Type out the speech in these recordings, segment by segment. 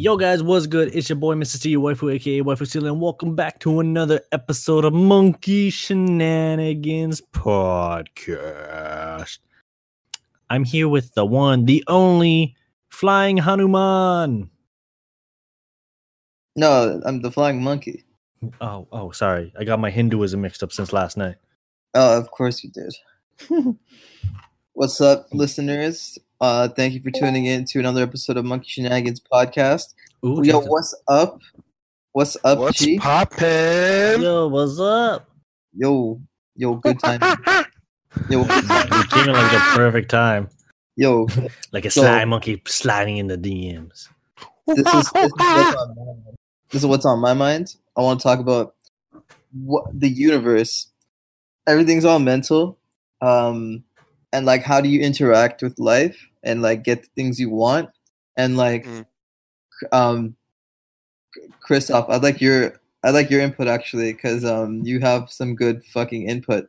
Yo, guys, what's good? It's your boy, Mr. T, waifu, aka Waifu Stealer, and welcome back to another episode of Monkey Shenanigans Podcast. I'm here with the one, the only Flying Hanuman. No, I'm the flying monkey. Oh, oh, sorry. I got my Hinduism mixed up since last night. Oh, of course you did. What's up, listeners? Uh, thank you for tuning in to another episode of Monkey Shenanigans podcast. Ooh, Yo, what's up? What's up, What's G? poppin'? Yo, what's up? Yo, yo, good time. Yo, good You time. came in like the perfect time. yo. Like a So- sly monkey sliding in the DMs. This is, this is what's on my mind. This is what's on my mind. I want to talk about what the universe. Everything's all mental, um, and like how do you interact with life and like get the things you want and like, Mm. um, Christoph, I'd like your I'd like your input actually because um you have some good fucking input.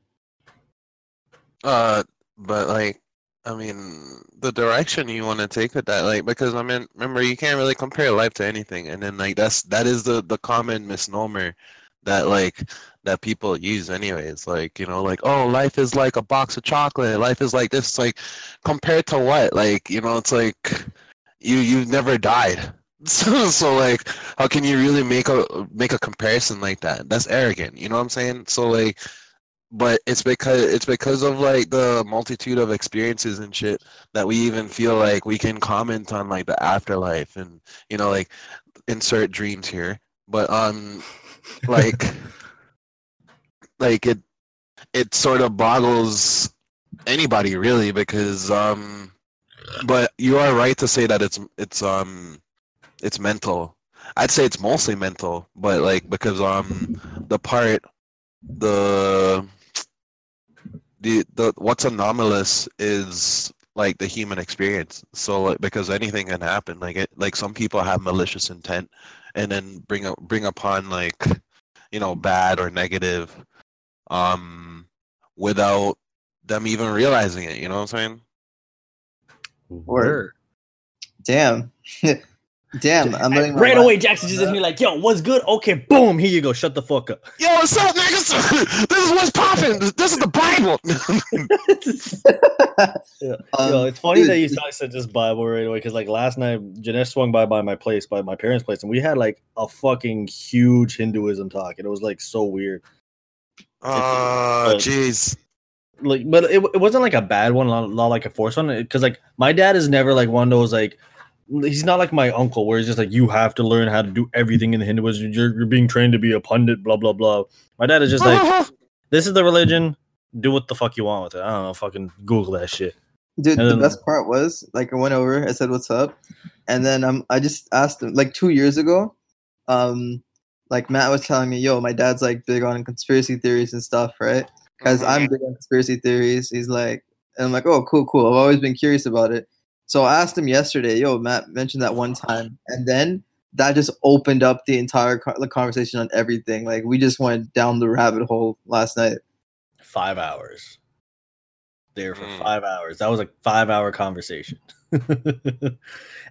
Uh, but like, I mean, the direction you want to take with that, like, because I mean, remember, you can't really compare life to anything, and then like that's that is the the common misnomer that like that people use anyways like you know like oh life is like a box of chocolate. Life is like this. Like compared to what? Like you know it's like you you've never died. So, so like how can you really make a make a comparison like that? That's arrogant you know what i'm saying? So like but it's because it's because of like the multitude of experiences and shit that we even feel like we can comment on like the afterlife and you know like insert dreams here. But um like like it it sort of boggles anybody really because um but you are right to say that it's it's um it's mental. I'd say it's mostly mental but like because um the part the the the what's anomalous is like the human experience. So like because anything can happen like it like some people have malicious intent and then bring up bring upon like you know bad or negative um without them even realizing it you know what i'm saying Word. Damn, damn! I'm letting Right away, Jackson just in here like, yo, what's good? Okay, boom, here you go. Shut the fuck up. yo what's up niggas this is what's popping this is the bible Yeah. Um, Yo, it's funny dude, that you said- said just Bible right away because like last night, Janesh swung by by my place, by my parents' place, and we had like a fucking huge Hinduism talk, and it was like so weird. Oh jeez Like, but it, it wasn't like a bad one, not, not like a forced one, because like my dad is never like one of those like. He's not like my uncle, where he's just like you have to learn how to do everything in the Hinduism. You're, you're being trained to be a pundit, blah blah blah. My dad is just like, this is the religion. Do what the fuck you want with it. I don't know. Fucking Google that shit. Dude, And the then- best part was like I went over, I said what's up, and then um I just asked him like two years ago, um like Matt was telling me, yo, my dad's like big on conspiracy theories and stuff, right? Because I'm big on conspiracy theories. He's like, and I'm like, oh, cool, cool. I've always been curious about it. So I asked him yesterday, yo, Matt mentioned that one time, and then that just opened up the entire co- the conversation on everything. Like we just went down the rabbit hole last night. five hours. There for Mm. five hours. That was a five hour conversation.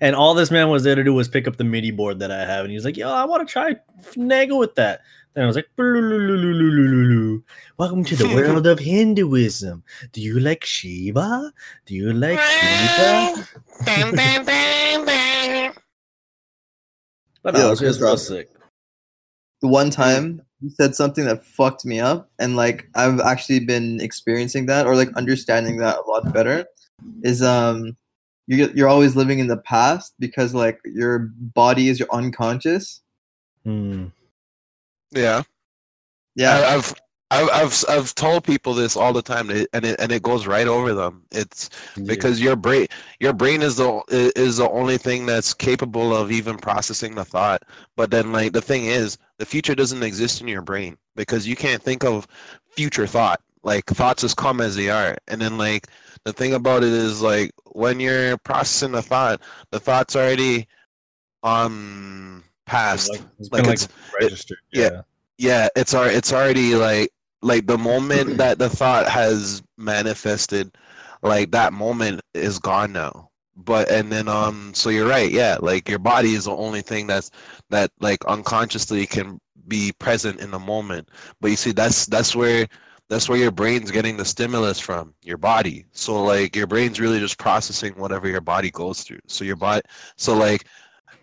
and all this man was there to do was pick up the MIDI board that I have. And he's like, yo, I want to try finagle with that. Then I was like, welcome to the world of Hinduism. Do you like Shiva? Do you like Shiva? But no, it was, was real sick. the one time you said something that fucked me up and like i've actually been experiencing that or like understanding that a lot better is um you're, you're always living in the past because like your body is your unconscious Hmm. Yeah, yeah I, I've, I've, I've, I've told people this all the time, and it, and it goes right over them. It's because your brain, your brain is the is the only thing that's capable of even processing the thought. But then, like the thing is, the future doesn't exist in your brain because you can't think of future thought. Like thoughts as come as they are, and then like the thing about it is like when you're processing the thought, the thought's already um past. Like, it's like it's- like registered. yeah. yeah. yeah it's already it's already like like the moment that the thought has manifested like that moment is gone now but and then um so you're right yeah like your body is the only thing that's that like unconsciously can be present in the moment but you see that's that's where that's where your brain's getting the stimulus from your body. So like your brain's really just processing whatever your body goes through. So your body so like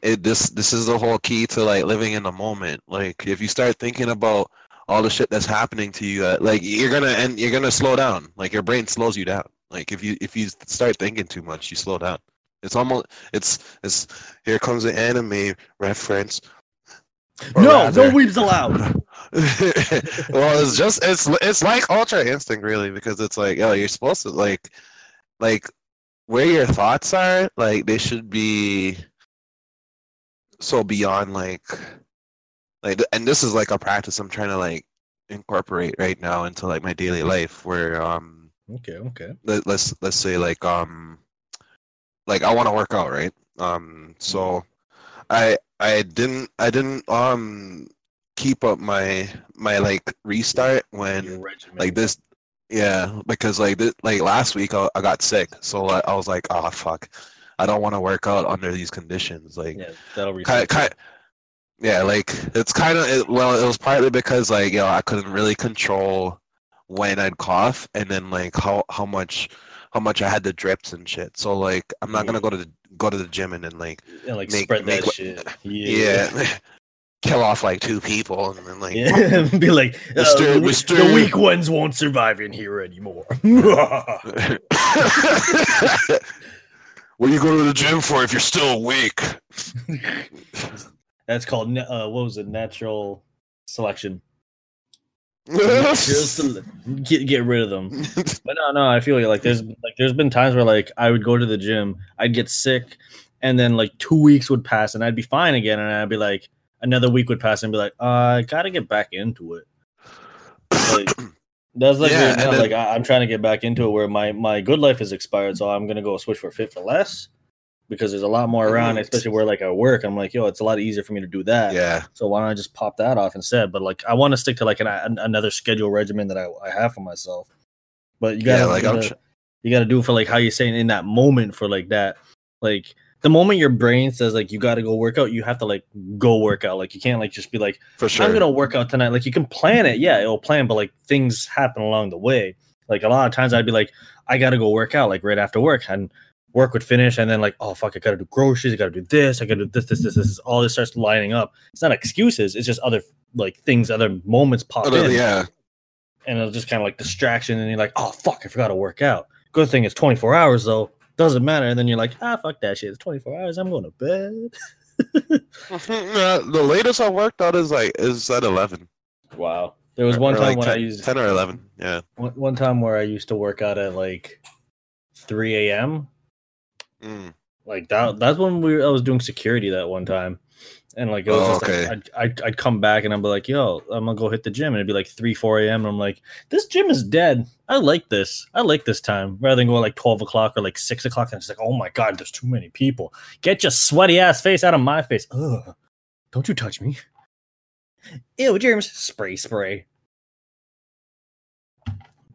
it this this is the whole key to like living in the moment. Like if you start thinking about all the shit that's happening to you uh, like you're gonna and you're gonna slow down. Like your brain slows you down. Like if you if you start thinking too much you slow down. It's almost it's it's here comes the anime reference. No, rather- no weeps allowed. well, it's just it's it's like Ultra Instinct really because it's like oh you're supposed to like like where your thoughts are like they should be so beyond like like and this is like a practice I'm trying to like incorporate right now into like my daily life where um Okay, okay. let, let's let's say like um like I want to work out right um so I I didn't I didn't um keep up my my like restart when like this yeah because like this, like last week I, I got sick so I, I was like oh fuck. I don't want to work out under these conditions like Yeah, that'll kind, reset. kind, yeah like it's kind of it, well it was partly because like you know i couldn't really control when i'd cough and then like how how much how much i had the drips and shit. So like i'm not gonna go to the go to the gym and then like and like make- spread make that what- shit. yeah, kill off like two people and then like Yeah, be like, uh, the, the weak ones won't survive in here anymore. what are you going to the gym for if you're still weak That's called uh, what was it? Natural selection. Get get rid of them. But no, no, I feel you. Like there's like there's been times where like I would go to the gym, I'd get sick, and then like two weeks would pass, and I'd be fine again, and I'd be like another week would pass, and be like, uh, I gotta get back into it. Like, that's like Yeah, right now, and then- like I, I'm trying to get back into it where my my good life is expired, so I'm gonna go switch for fit for less because there's a lot more around, especially where like I work. I'm like, yo, it's a lot easier for me to do that. yeah So why don't I just pop that off instead? But like, I want to stick to like an, an, another schedule regimen that I, I have for myself. But you gotta, yeah like you, gotta tr- you gotta do it for like how you're saying in that moment for like that, like the moment your brain says like you got to go work out, you have to like go work out. Like you can't like just be like for sure I'm gonna work out tonight. Like you can plan it, yeah, it'll plan, but like things happen along the way. Like a lot of times I'd be like, I gotta go work out like right after work, and work would finish, and then like, oh fuck, I gotta do groceries, I gotta do this, I gotta do this, this, this, this. All this starts lining up. It's not excuses, it's just other like things, other moments pop Other- in, yeah and it's just kind of like distraction, and you're like, oh fuck, I forgot to work out. Good thing it's 24 hours though, doesn't matter. And then you're like, ah, fuck that shit. It's 24 hours. I'm going to bed. The latest I worked out is like is at eleven. Wow. There was one Or, time like when I used ten or eleven. Yeah. one, one time where I used to work out at like 3 a.m. Mm. Like that. That's when we I was doing security that one time, and like it was Oh, just okay. like I'd, I'd I'd come back and I'd be like, "Yo, I'm gonna go hit the gym," and it'd be like 3 4 a.m. and I'm like, "This gym is dead. I like this. I like this time rather than going like 12 o'clock or like 6 o'clock." And it's like, "Oh my god, there's too many people. Get your sweaty ass face out of my face. Ugh, don't you touch me." Ew, germs. Spray, spray.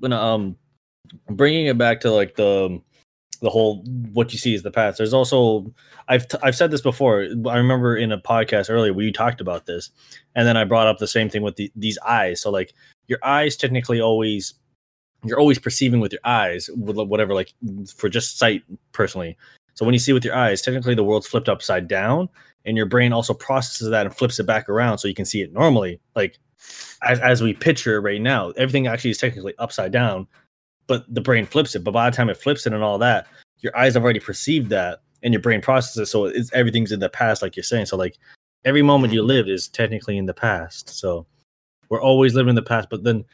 But um, bringing it back to like the the whole what you see is the past. There's also I've t- I've said this before. I remember in a podcast earlier you talked about this, and then I brought up the same thing with the, these eyes. So like your eyes technically always you're always perceiving with your eyes whatever like for just sight personally. So when you see with your eyes, technically the world's flipped upside down, and your brain also processes that and flips it back around so you can see it normally. Like as, as we picture right now, everything actually is technically upside down, but the brain flips it. But by the time it flips it and all that, your eyes have already perceived that, and your brain processes it. So it's everything's in the past, like you're saying. So like every moment you mm-hmm. lived is technically in the past. So we're always living in the past. But then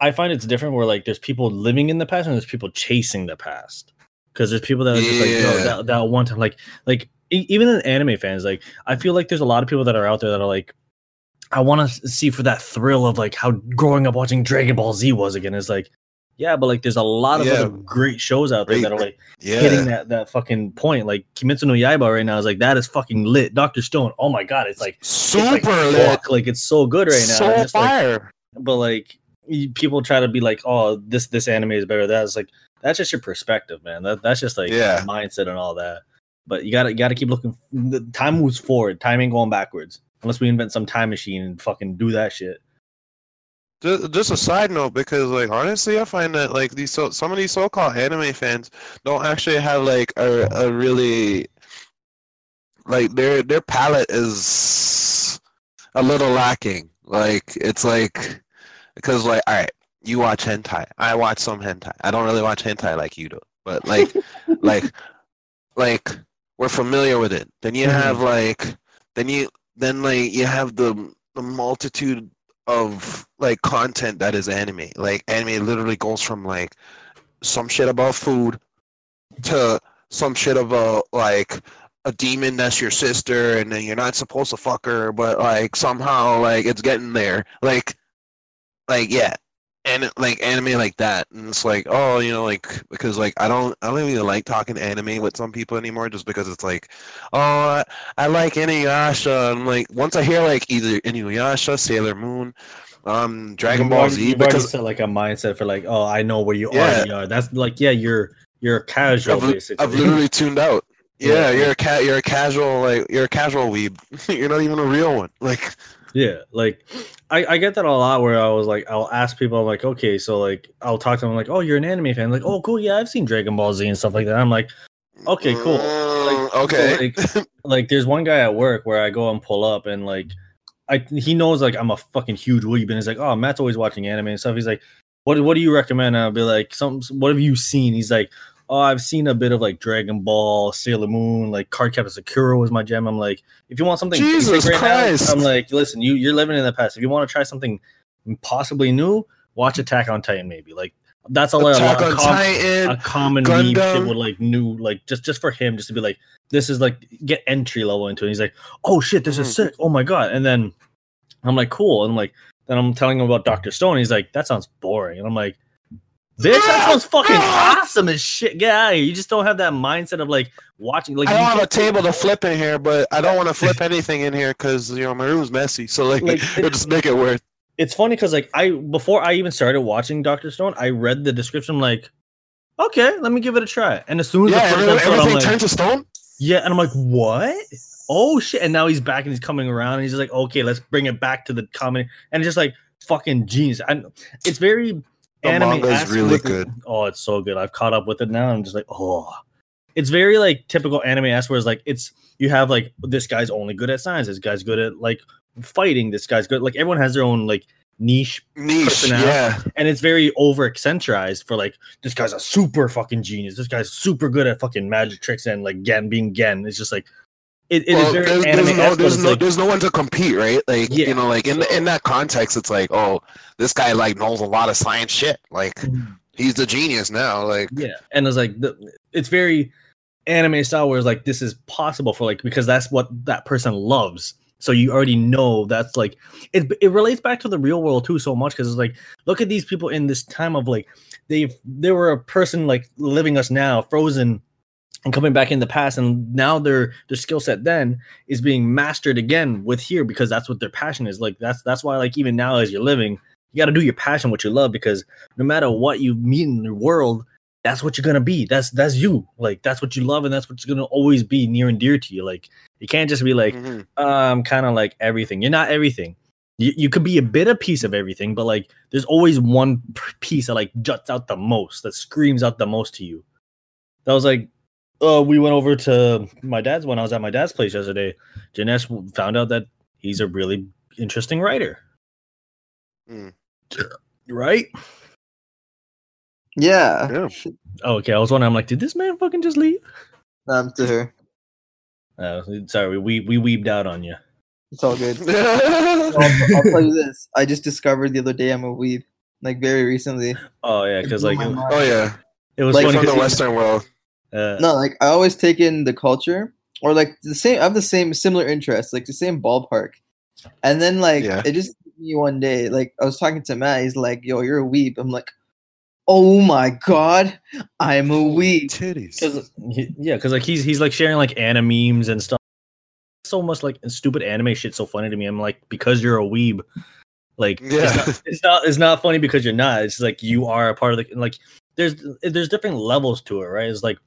I find it's different. Where like there's people living in the past and there's people chasing the past. Because there's people that are just like, no, that, that one time, like, like even in anime fans, like I feel like there's a lot of people that are out there that are like, I want to see for that thrill of like how growing up watching Dragon Ball Z was again. It's like, yeah, but like there's a lot of Yeah. other great shows out there Great- that are like Yeah. hitting that that fucking point. Like Kimetsu no Yaiba right now is like that is fucking lit. Doctor Stone, oh my god, it's like it's Super like, lit. fuck, like it's so good right now. So And it's like- fire. but like people try to be like, oh, this this anime is better. That's like that's just your perspective, man. That that's just like Yeah. mindset and all that. But you gotta you gotta keep looking. The time moves forward. Time ain't going backwards unless we invent some time machine and fucking do that shit. Just, just a side note, because like honestly, I find that like these so some of these so-called anime fans don't actually have like a a really like their their palette is a little lacking. Like it's like because like all right, you watch hentai, I watch some hentai. I don't really watch hentai like you do, but like like like we're familiar with it. Then you Mhm. have like then you then like you have the the multitude of like content that is anime. Like anime literally goes from like some shit about food to some shit about like a demon that's your sister and then you're not supposed to fuck her but like somehow like it's getting there like like yeah and like anime like that and it's like oh you know like because like i don't i don't even like talking anime with some people anymore just because it's like oh i, I like inuyasha and like once i hear like either inuyasha sailor moon um dragon ball z you've because set like a mindset for like, oh, I know where you Yeah. already are. That's like, yeah, you're you're a casual I've, basically. I've literally tuned out Yeah. yeah, you're a cat you're a casual like you're a casual weeb you're not even a real one like Yeah, like I, I get that a lot where I was like, I'll ask people, I'm like, okay, so like I'll talk to them like, oh, you're an anime fan, like, oh, cool, yeah, I've seen Dragon Ball Z and stuff like that. I'm like, Okay, cool. Mm, so, okay like, like, there's one guy at work where I go and pull up and like, I he knows like I'm a fucking huge weeb, and he's like, oh, Matt's always watching anime and stuff. He's like, what what do you recommend? And I'll be like, some what have you seen? He's like, oh, I've seen a bit of like Dragon Ball, Sailor Moon, like Card Cardcaptor Sakura was my gem. I'm like, if you want something Jesus right now, Christ. I'm like, listen, you you're living in the past. If you want to try something possibly new, watch Attack on Titan, maybe. Like that's all Attack a, on lot, com- Titan a common weeb shit would like new, like just just for him, just to be like, this is like get entry level into it. He's like, oh shit, this is Mhm. sick. Oh my god. And then I'm like, cool. And like then I'm telling him about Doctor Stone. He's like, that sounds boring. And I'm like, bitch, ah! that sounds fucking ah! awesome as shit. Get out of here. You just don't have that mindset of like watching. Like I don't have a table to flip in here, but I don't want to flip anything in here because you know my room's messy. So like, Like, it'll just make it worth. it's funny because like I before I even started watching Doctor Stone, I read the description I'm like, okay, let me give it a try. And as soon as Yeah, everything, episode, everything like, turned to stone. yeah, and I'm like, what? Oh shit! And now he's back and he's coming around and he's just like, okay, let's bring it back to the comedy, and it's just like fucking genius. And it's very The anime. is really good. Oh, it's so good. I've caught up with it now. I'm just like, oh, it's very like typical anime ass where it's like it's you have like this guy's only good at science, this guy's good at like fighting, this guy's good. Like everyone has their own like niche Niche, yeah. and it's very over accenturized for like this guy's a super fucking genius. This guy's super good at fucking magic tricks and like Gen being Gen. It's just like it, it is Well, there's, there's, no, there's, no, there's no one to compete, right? Like, Yeah, you know, like in so- in that context, it's like, oh, this guy like knows a lot of science shit. Like, mm-hmm. he's the genius now. Like, yeah, and it's like the, it's very anime style where it's like this is possible for like because that's what that person loves. So you already know that's like it. It relates back to the real world too so much because it's like look at these people in this time of like they've they were a person like living us now frozen and coming back in the past and now their their skill set then is being mastered again with here because that's what their passion is. Like that's that's why like even now as you're living you got to do your passion what you love because no matter what you meet in the world that's what you're gonna be. That's that's you. Like that's what you love and that's what's gonna always be near and dear to you. Like you can't just be like mhm. um kind of like everything. You're not everything. You, you could be a bit of piece of everything but like there's always one piece that like juts out the most that screams out the most to you. That was like uh we went over to my dad's when i was at my dad's place yesterday Janesh found out that he's a really interesting writer Mm. right Yeah. yeah. oh, okay i was wondering i'm like did this man fucking just leave Um, to her. uh, sorry we we weebed out on you It's all good. I'll, I'll tell you this. I just discovered the other day I'm a weeb. Like very recently. oh yeah because like my it, mind. oh yeah, it was Like, funny from the Western world. Uh, No, like I always take in the culture or like the same I have the same similar interests, like the same ballpark. And then like Yeah. it just hit me one day, like I was talking to Matt, he's like, Yo, you're a weeb. I'm like, Oh my god, I'm a weeb. Titties. Cause yeah, because like he's he's like sharing like anime memes and stuff. So much like stupid anime shit so funny to me. I'm like, because you're a weeb, Like Yeah. it's, not, it's not it's not funny because you're not. It's like you are a part of the like. There's there's different levels to it, right? It's like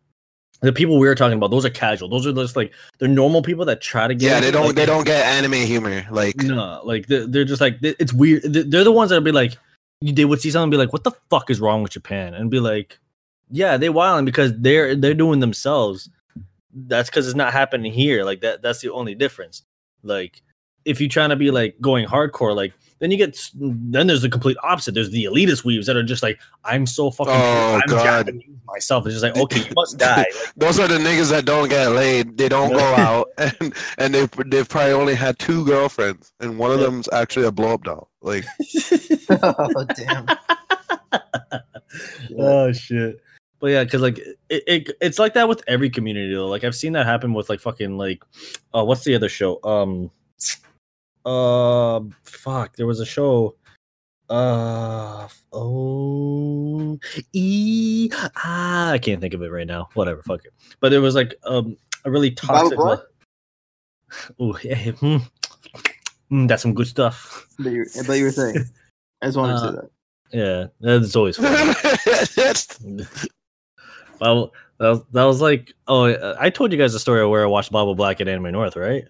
the people we were talking about. Those are casual. Those are just like they're normal people that try to get. Yeah, they don't like, they don't get anime humor. Like No, like they're, they're just like it's weird. They- They're the ones that would be like, they would see something and be like, "What the fuck is wrong with Japan?" And be like, "Yeah, they wilding because they're they're doing themselves. That's because it's not happening here. Like that. That's the only difference. Like if you're trying to be like going hardcore, like then you get then there's the complete opposite. There's the elitist weaves that are just like, I'm so fucking. Oh, I'm God. Japanese myself. It's just like, okay, you must die. Like, those are the niggas that don't get laid. They don't go out, and and they've they've probably only had two girlfriends, and one of Yeah. them's actually a blow up doll. Like oh damn. oh shit but yeah because like it, it it's like that with every community though like i've seen that happen with like fucking like uh what's the other show um uh fuck there was a show uh oh e ah i can't think of it right now whatever fuck it but it was like um a really toxic Black? oh yeah hmm. Mm, that's some good stuff But you, but you were saying. I just wanted to Uh, say that. yeah that's always fun That's- Well, that was, that was like, oh, I told you guys the story of where I watched Bible Black at Anime North, right?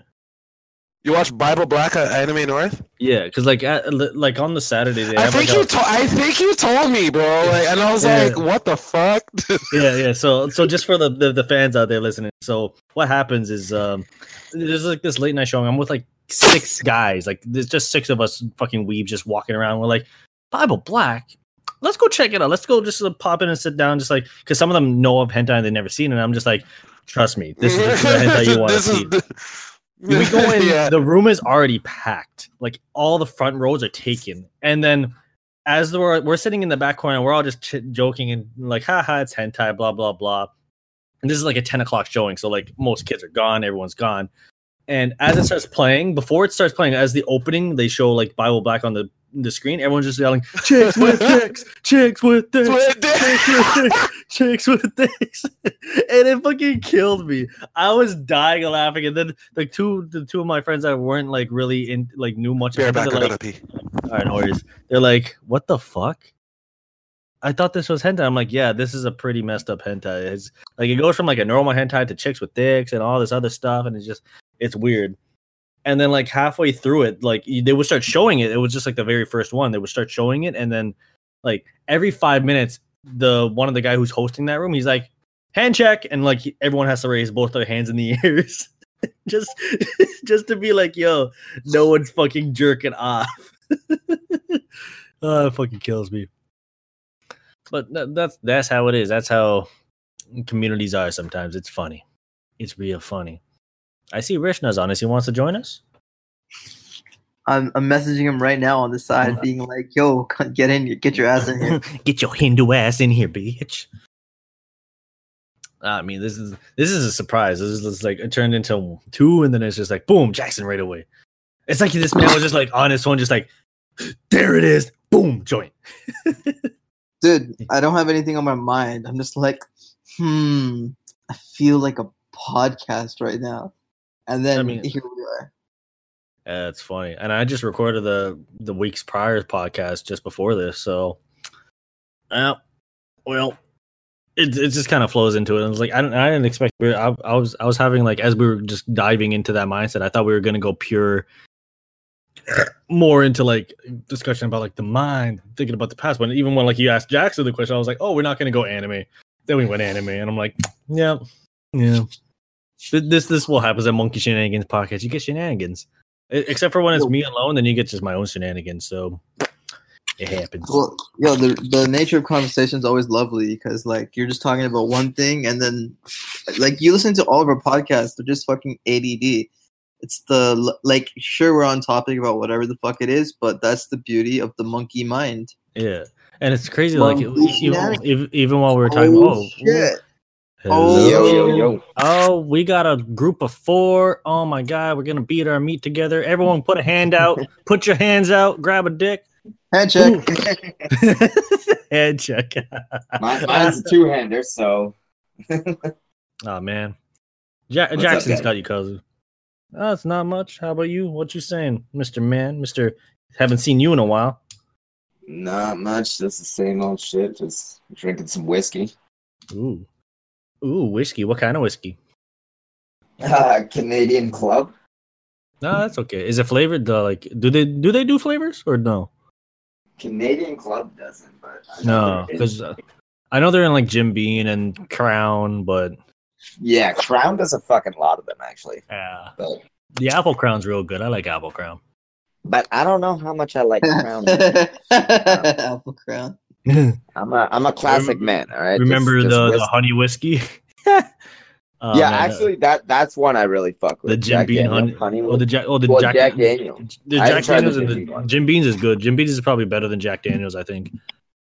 You watch Bible Black at Anime North? Yeah, because like, at, like on the Saturday they I think like you a, to- I think you told me, bro. Like, and I was Yeah. like, what the fuck? yeah, yeah. So, so just for the, the the fans out there listening, so what happens is, um, there's like this late night showing. I'm with like six guys, like there's just six of us fucking weebs just walking around. We're like, Bible Black. Let's go check it out. Let's go just uh, pop in and sit down, just like because some of them know of hentai and they've never seen it. And I'm just like, trust me, this is the kind of hentai you want to see. the- we go in yeah. the room is already packed. Like all the front rows are taken. And then as we're, we're sitting in the back corner we're all just ch- joking and like haha it's hentai blah blah blah. And this is like a 10 o'clock showing so like most kids are gone everyone's gone. And as it starts playing before it starts playing as the opening they show like bible black on the the screen everyone's just yelling chicks with dicks chicks with dicks. chicks with dicks chicks with dicks and it fucking killed me i was dying of laughing and then the two the two of my friends that weren't like really in like knew much Bear about it, like pee. all right no worries they're like what the fuck I thought this was hentai. I'm like, yeah, this is a pretty messed up hentai. It's like it goes from like a normal hentai to chicks with dicks and all this other stuff, and it's just it's weird. And then like halfway through it, like they would start showing it. It was just like the very first one. They would start showing it, and then like every five minutes, the one of the guy who's hosting that room, he's like, hand check, and like he- everyone has to raise both their hands in the ears, just just to be like, yo, no one's fucking jerking off. oh, it fucking kills me. But tha- that's that's how it is. That's how communities are sometimes. It's funny. It's real funny. I see Rishna's on us. He wants to join us. I'm, I'm messaging him right now on the side, being like, "Yo, get in, get your ass in here." Get your Hindu ass in here, bitch. I mean, this is this is a surprise. This is just like it turned into two, and then it's just like boom, Jackson right away. It's like this man was just like on his phone, just like there it is, boom, joint. Dude, I don't have anything on my mind. I'm just like, hmm, I feel like a podcast right now. And then mean- here we are. That's funny. And I just recorded the the weeks prior podcast just before this, so uh, well, it it just kind of flows into it. I was like, I, don't, I didn't expect. we I, I was I was having like as we were just diving into that mindset, I thought we were gonna go pure, more into like discussion about like the mind, thinking about the past. When even when like you asked Jackson the question, I was like, oh, we're not gonna go anime. Then we went anime, and I'm like, yeah, yeah. This this will happen at Monkey Shenanigans podcast. You get shenanigans. Except for when it's me alone, then you get just my own shenanigans. So it happens. Well, yo, the the nature of conversation is always lovely because like you're just talking about one thing, and then like you listen to all of our podcasts, they're just fucking ADD. It's the like sure we're on topic about whatever the fuck it is, but that's the beauty of the monkey mind. Yeah, and it's crazy. Like Monkey even, shenanigans. even, even while we were talking, Oh, oh, shit. Hello. Oh, Yo, yo, yo. Oh, we got a group of four. Oh my god, we're gonna beat our meat together. Everyone, put a hand out. put your hands out. Grab a dick. Hand check. Hand check. Mine, mine's a two hander, so oh man, ja- What's up, Jackson's guys? got you, cousin. Oh, it's not much. How about you? What you saying, Mister Man, Mister Haven't seen you in a while. Not much. Just the same old shit. Just drinking some whiskey. Ooh, ooh, whiskey. What kind of whiskey? Uh, Canadian Club. No, that's okay. Is it flavored? The like, do they do they do flavors or no? Canadian Club doesn't, but I No, because uh, I know they're in like Jim Bean and Crown, but yeah, Crown does a fucking lot of them actually. yeah, But the Apple Crown's real good. I like Apple Crown. but I don't know how much I like Crown. Apple Crown. I'm a I'm a classic man. All right. Just- Remember just the, the honey whiskey? Oh, yeah, man, uh, actually, that that's one I really fuck with. the Jim Jack Bean Daniel's honey. Oh, the Jack. Oh, the Well, Jack. Jack Daniels. The Jack tried the Daniels and Jim the one. Jim Bean's is good. Jim Bean's is probably better than Jack Daniels, I think,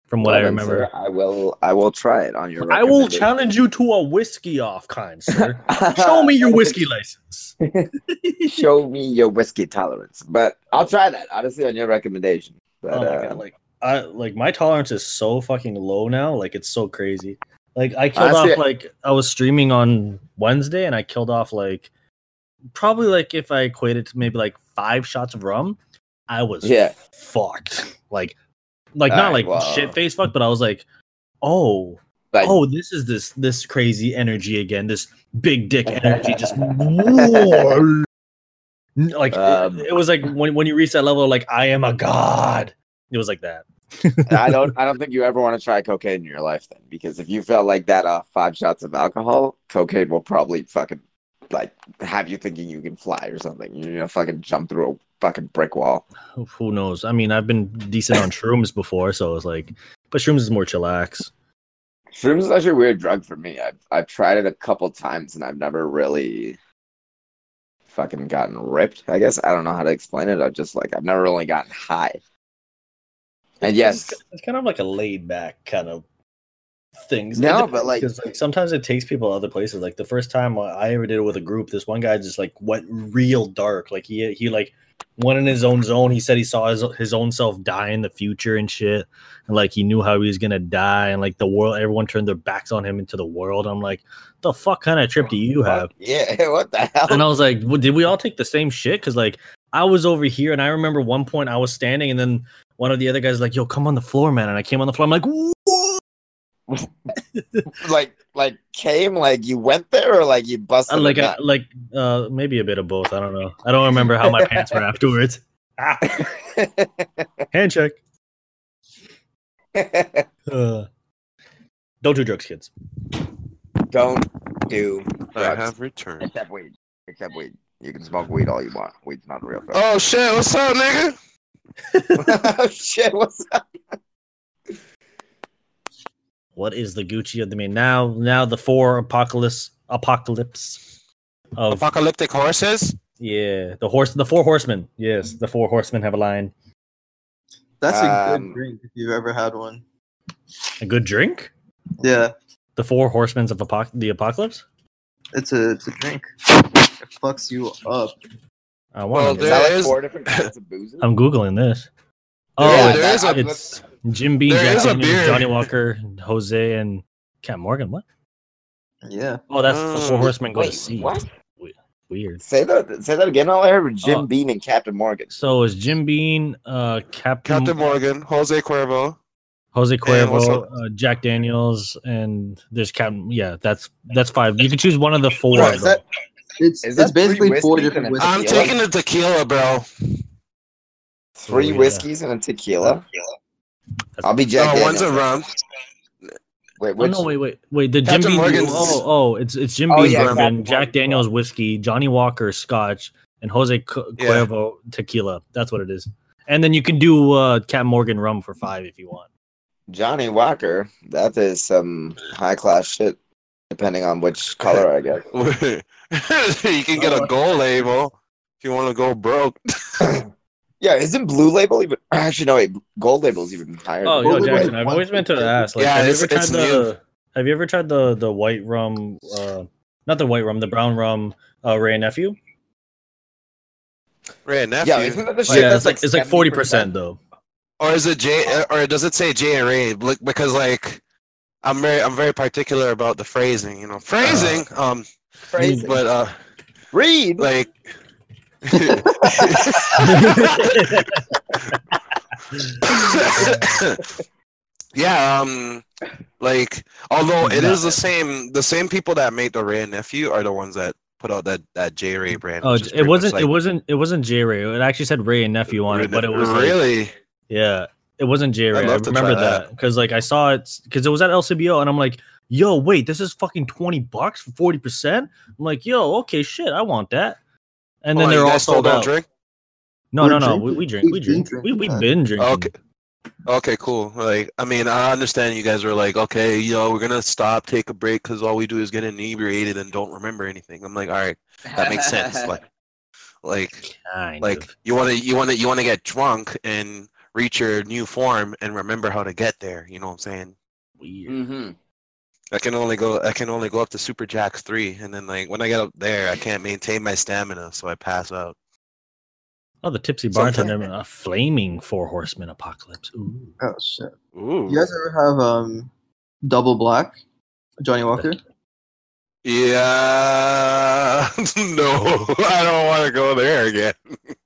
from what I Well, then, remember. sir, I will I will try it on your. I will challenge you to a whiskey off, kind sir. Show me your whiskey license. Show me your whiskey tolerance. But I'll try that honestly on your recommendation. But oh my uh, god, like I like my tolerance is so fucking low now. Like it's so crazy. Like I killed Honestly- off like I was streaming on Wednesday and I killed off like probably like if I equated to maybe like five shots of rum, I was Yeah. fucked. Like like not like shit face fucked, but I was like, oh, like, oh, this is this this crazy energy again, this big dick energy just like it- Um, it, was like when when you reach that level like I am a god. It was like that. I don't I don't think you ever want to try cocaine in your life then because if you felt like that off five shots of alcohol, cocaine will probably fucking like have you thinking you can fly or something. You're gonna fucking jump through a fucking brick wall. Who- Who knows? I mean, I've been decent on shrooms before, so it's like, but shrooms is more chillax. Shrooms is actually a weird drug for me. I've I've tried it a couple times and I've never really fucking gotten ripped. I guess I don't know how to explain it. I've just like I've never really gotten high. And yes, it's, kind of like a laid back kind of things. No, but, like- like sometimes it takes people to other places. Like the first time I ever did it with a group, this one guy just like went real dark. Like he he like went in his own zone. He said he saw his his own self die in the future and shit. And like he knew how he was gonna die, and like the world, everyone turned their backs on him into the world. I'm like, the fuck kind of trip do you have? yeah, what the hell? And I was like, well, did we all take the same shit? Because like I was over here, and I remember one point I was standing, and then one of the other guys like, "Yo, come on the floor, man!" And I came on the floor. I'm like, "What?" like like came like you went there or like you busted Uh, like, a I, like, uh, maybe a bit of both. I don't know. I don't remember how my pants were afterwards. Ah, hand check. Uh, don't do drugs, kids. Don't do I have returned. except weed. Except weed. You can smoke weed all you want. Weed's not real drug. Oh shit! What's up, nigga? Shit! What's up? What is the Gucci of the mean? now? Now the four apocalypse apocalypse of Apocalyptic horses. yeah the horse the four horsemen. Yes, the four horsemen have a line. That's a Um, good drink if you've ever had one. A good drink. Yeah, The four horsemen of apoc- the apocalypse. it's a it's a drink. It fucks you up. I Well, want Is to. there that like is- four different kinds of booze? I'm googling this. Oh, Yeah, it's, there is a- it's Jim Beam, there Jack is a Daniels, beer. Johnnie Walker, Jose, and Cat Morgan. What? Yeah. Oh, that's the four Mm. horsemen go to Wait, sea. what? Weird. Say that. Say that again. All I heard was Jim Oh. Beam and Captain Morgan. So is Jim Bean, uh, Captain, Captain Morgan, Jose Cuervo. Jose Cuervo, uh, Jack Daniels, and there's Captain. Yeah, that's that's five. You can choose one of the four. What, is though. that- It's Is it's basically four different and whiskeys. I'm taking the tequila, bro. Three Oh, yeah. whiskeys and a tequila. That's- I'll be Jack no, one's a rum. Wait, Uh, Oh no! Wait, wait, wait. The Jim Beam. Morgan's- Oh, oh, it's it's Jim Oh, Beam yeah, bourbon, Captain Jack Daniels whiskey, Johnnie Walker Scotch, and Jose Cu- Yeah. Cuervo tequila. That's what it is. And then you can do uh, Captain Morgan rum for five if you want. Johnnie Walker. That is some high class shit. Depending on which color I get. you can get a gold label if you want to go broke. Yeah, isn't Blue Label even? Actually, no. Wait, Gold Label's even higher. Oh, than yo, Jackson, wait, I've always meant to thing- ask. Like, Yeah, have you it's- ever tried it's the? Have you ever tried the the white rum? Uh, not the white rum, the brown rum. Uh, Wray and nephew. Wray and nephew. Yeah, isn't that the Oh, yeah, that's it's like it's like forty 70%? though. or is it J? Or does it say J and Wray? Like, Because like, I'm very I'm very particular about the phrasing. You know, phrasing. um, Crazy. but uh, Read. like, yeah, um, like although it is the same, the same people that made the Wray and nephew are the ones that put out that that J Wray brand. oh, it wasn't. like- it wasn't. It wasn't J Wray. It actually said Wray and nephew on it, but it was like- really. yeah, it wasn't J Wray. I'd I love to try remember that. that because like I saw it because it was at LCBO, and I'm like, yo, wait, this is fucking twenty bucks for forty percent. I'm like, yo, okay, shit, I want that. And then Oh, they're all sold out. drink. No, We're no, no. We, drinking. we drink. We We've been drink. We, we've been drinking. Okay. Okay, cool. Like, I mean, I understand you guys are like, okay, yo, we're gonna stop, take a break, because all we do is get inebriated and don't remember anything. I'm like, all right, that makes sense. Like, like, Kind like of. you want to, you want to, you want to get drunk and reach your new form and remember how to get there. You know what I'm saying? weird. mm-hmm. I can only go, I can only go up to Super Jacks three, and then like when I get up there, I can't maintain my stamina, so I pass out. Oh, the tipsy Sometimes- bartender, a flaming four horsemen apocalypse. Ooh. Oh shit! Ooh. You guys ever have um double black, Johnnie Walker? Yeah. no, I don't want to go there again.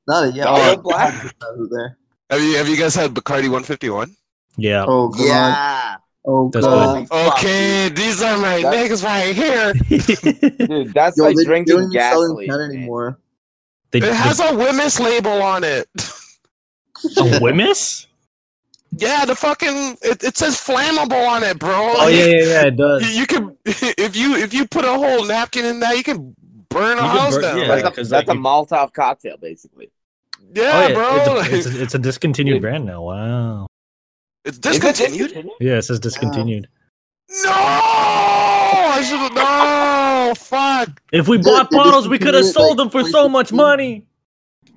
Not a, yeah. Double oh, black? There. Have you have you guys had Bacardi 151? Yeah. Oh come on! Yeah. Oh That's god! Oh, okay, these are my That- niggas right here. Dude, that's Yo, like they, they drinking don't even sell gasoline. Canada man. anymore. they, It has a WHMIS label on it. a WHMIS? Yeah, the fucking it, it says flammable on it, bro. Oh yeah, yeah, yeah. It does. You, you can if you if you put a whole napkin in that, you can burn a You can house burn- down. yeah. Like, That's, a, 'cause, that's like, a you- Molotov cocktail, basically. yeah, Oh, bro. It's a, it's, a, it's a discontinued brand now. Wow. It's Is it discontinued. discontinued? Yeah, it says discontinued. No, I should have. No, fuck. If we bought bottles, we could have sold them for so much money.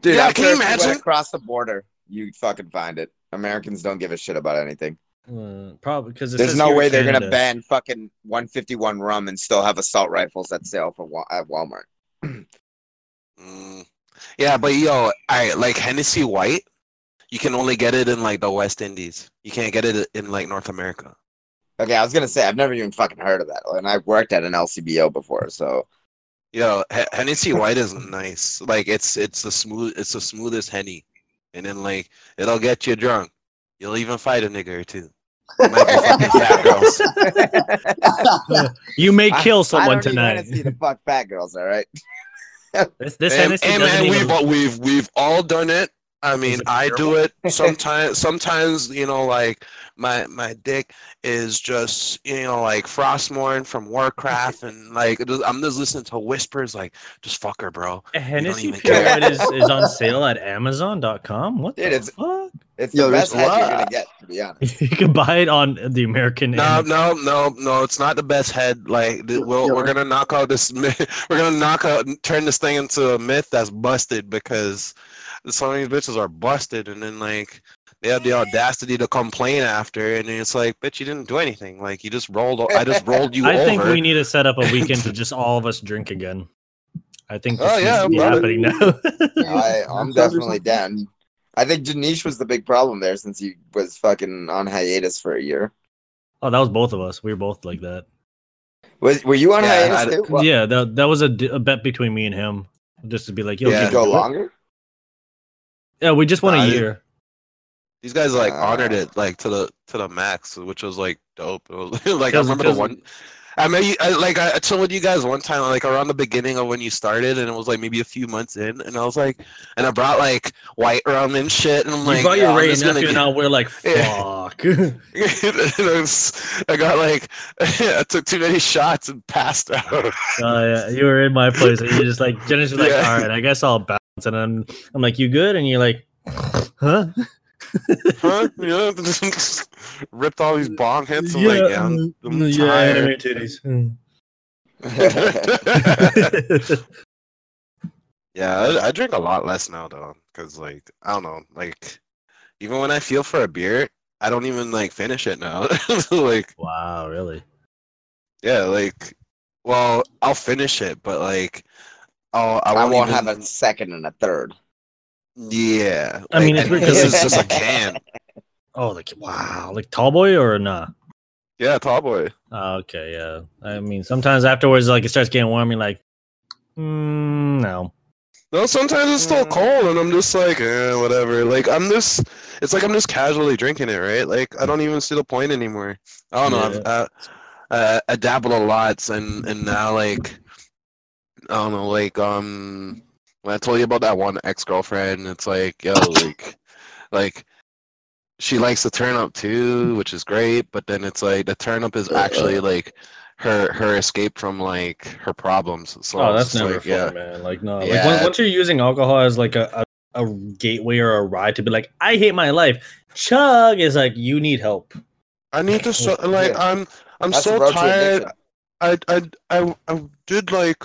Dude, Yeah, I'm can sure you if you went imagine? across the border, you fucking find it. Americans don't give a shit about anything. Uh, probably because There's no way they're gonna ban fucking 151 rum and still have assault rifles that sale for Wa- at Walmart. Mm. Yeah, but yo, all right, like Hennessy White, you can only get it in like the West Indies. You can't get it in like North America. Okay, I was gonna say I've never even fucking heard of that, and I've worked at an LCBO before, so Yo, H- Hennessy White is nice. Like it's it's the smooth, it's the smoothest henny, and then like it'll get you drunk. You'll even fight a nigga or two. Might be fucking fat girls. You may kill I someone don't tonight. Need Hennessy to fuck fat girls, all right. This, this and, Hennessy and, doesn't and we've all- we've we've all done it. I mean, it I do it sometimes. Sometimes, you know, like my my dick is just you know like Frostmourne from Warcraft, and like I'm just listening to whispers like, just fuck her, bro. Hennessy even Pure is, is on sale at Amazon.com. What Dude, the it's- fuck? It's Yo, the best head you're gonna get, to be honest. You can buy it on the American. No, Am- no, no, no. It's not the best head. Like th- we'll, we're gonna knock out this. myth- We're gonna knock out, turn this thing into a myth that's busted because some of these bitches are busted, and then like they have the audacity to complain after, and it's like, bitch, you didn't do anything. Like you just rolled. I just rolled you I over. think we need to set up a weekend to just all of us drink again. I think this Oh, needs yeah, to I'm be down. happening now. I, I'm definitely something. down. I think Janish was the big problem there since he was fucking on hiatus for a year. oh, that was both of us. We were both like that. Was were you on Yeah, hiatus I- too? Well, yeah, that that was a, d- a bet between me and him, just to be like, yo, Yeah. Did can you you go longer? Yeah, we just went Nah, a I- year. These guys like honored ah. it like to the to the max, which was like dope. Was, like I remember the one. I mean, you- I, like I told you guys one time, like around the beginning of when you started, and it was like maybe a few months in, and I was like, and I brought like white rum and shit, and I'm You like, brought your I'm Ray and just gonna and now we're like, fuck. I, got like, I took too many shots and passed out. Uh, yeah, you were in my place, and you just like Jenny's like, Yeah. all right, I guess I'll bounce, and I'm, I'm like, you good? And you're like, huh? Huh? Yeah, ripped all these bomb hits. I'm like, yeah, I'm, I'm mm, yeah, tired. anime titties. Mm. Yeah, I, I drink a lot less now though, because like I don't know, like even when I feel for a beer, I don't even like finish it now. like wow, really? yeah, like well, I'll finish it, but like I'll I I won't, won't even, have a second and a third. Yeah, I mean, like, it's weird because 'cause it's just a can. Oh, like wow, like Tallboy or nah? Yeah, tall boy. Oh, okay, yeah. I mean, sometimes afterwards, like it starts getting warm, you're like, mm, no. No, sometimes it's still cold, and I'm just like, eh, whatever. Like I'm just, it's like I'm just casually drinking it, right? Like I don't even see the point anymore. I don't know. I've, uh, uh, I dabbled a lot, and and now like, I don't know, like um, when I told you about that one ex girlfriend, it's like, yo, like, like she likes the turn up too, which is great. But then it's like the turn up is uh, actually uh. like her her escape from like her problems. So oh, that's just never like, fun, yeah. man. Like no, like Yeah. once, once you're using alcohol as like a, a a gateway or a ride to be like, I hate my life. Chug is like you need help. I need to so, like Yeah. I'm I'm That's so the road to tired. I, I I I did like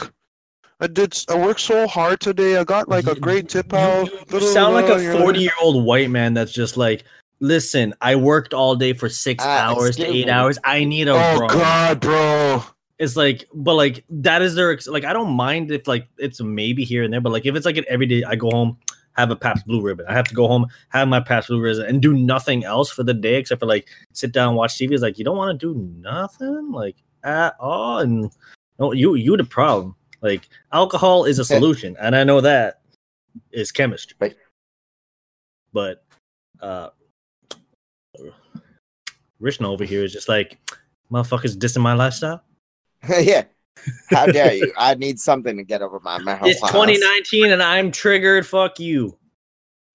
I did I worked so hard today. I got like a great tip you- out. You sound like a 40 year old white man that's just like, listen, I worked all day for six Ah, hours to eight me. hours. I need a Oh rum." god, bro. It's like, but like that is their like. I don't mind if like it's maybe here and there, but like if it's like an everyday, I go home, have a Pabst Blue Ribbon. I have to go home, have my Pabst Blue Ribbon, and do nothing else for the day except for like sit down, and watch TV. It's like you don't want to do nothing like at all, and no, you you the problem. Like alcohol is a solution, and I know that is chemistry. Right. But uh, Rishna over here is just like motherfuckers dissing my lifestyle. yeah. How dare you? I need something to get over my marijuana. It's 2019 and I'm triggered. Fuck you.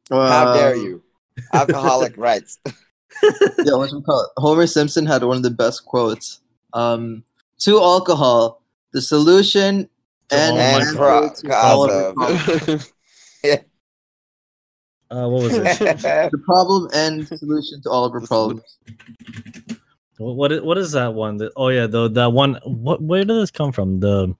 How dare you? Alcoholic rights. yeah, what you call it? Homer Simpson had one of the best quotes. Um, to alcohol, the solution To and, all my answer pro- to all of your cause. Uh, what was it? the problem and solution to all of our problems. what what is, what is that one? That, oh yeah, the that one. What where did this come from? The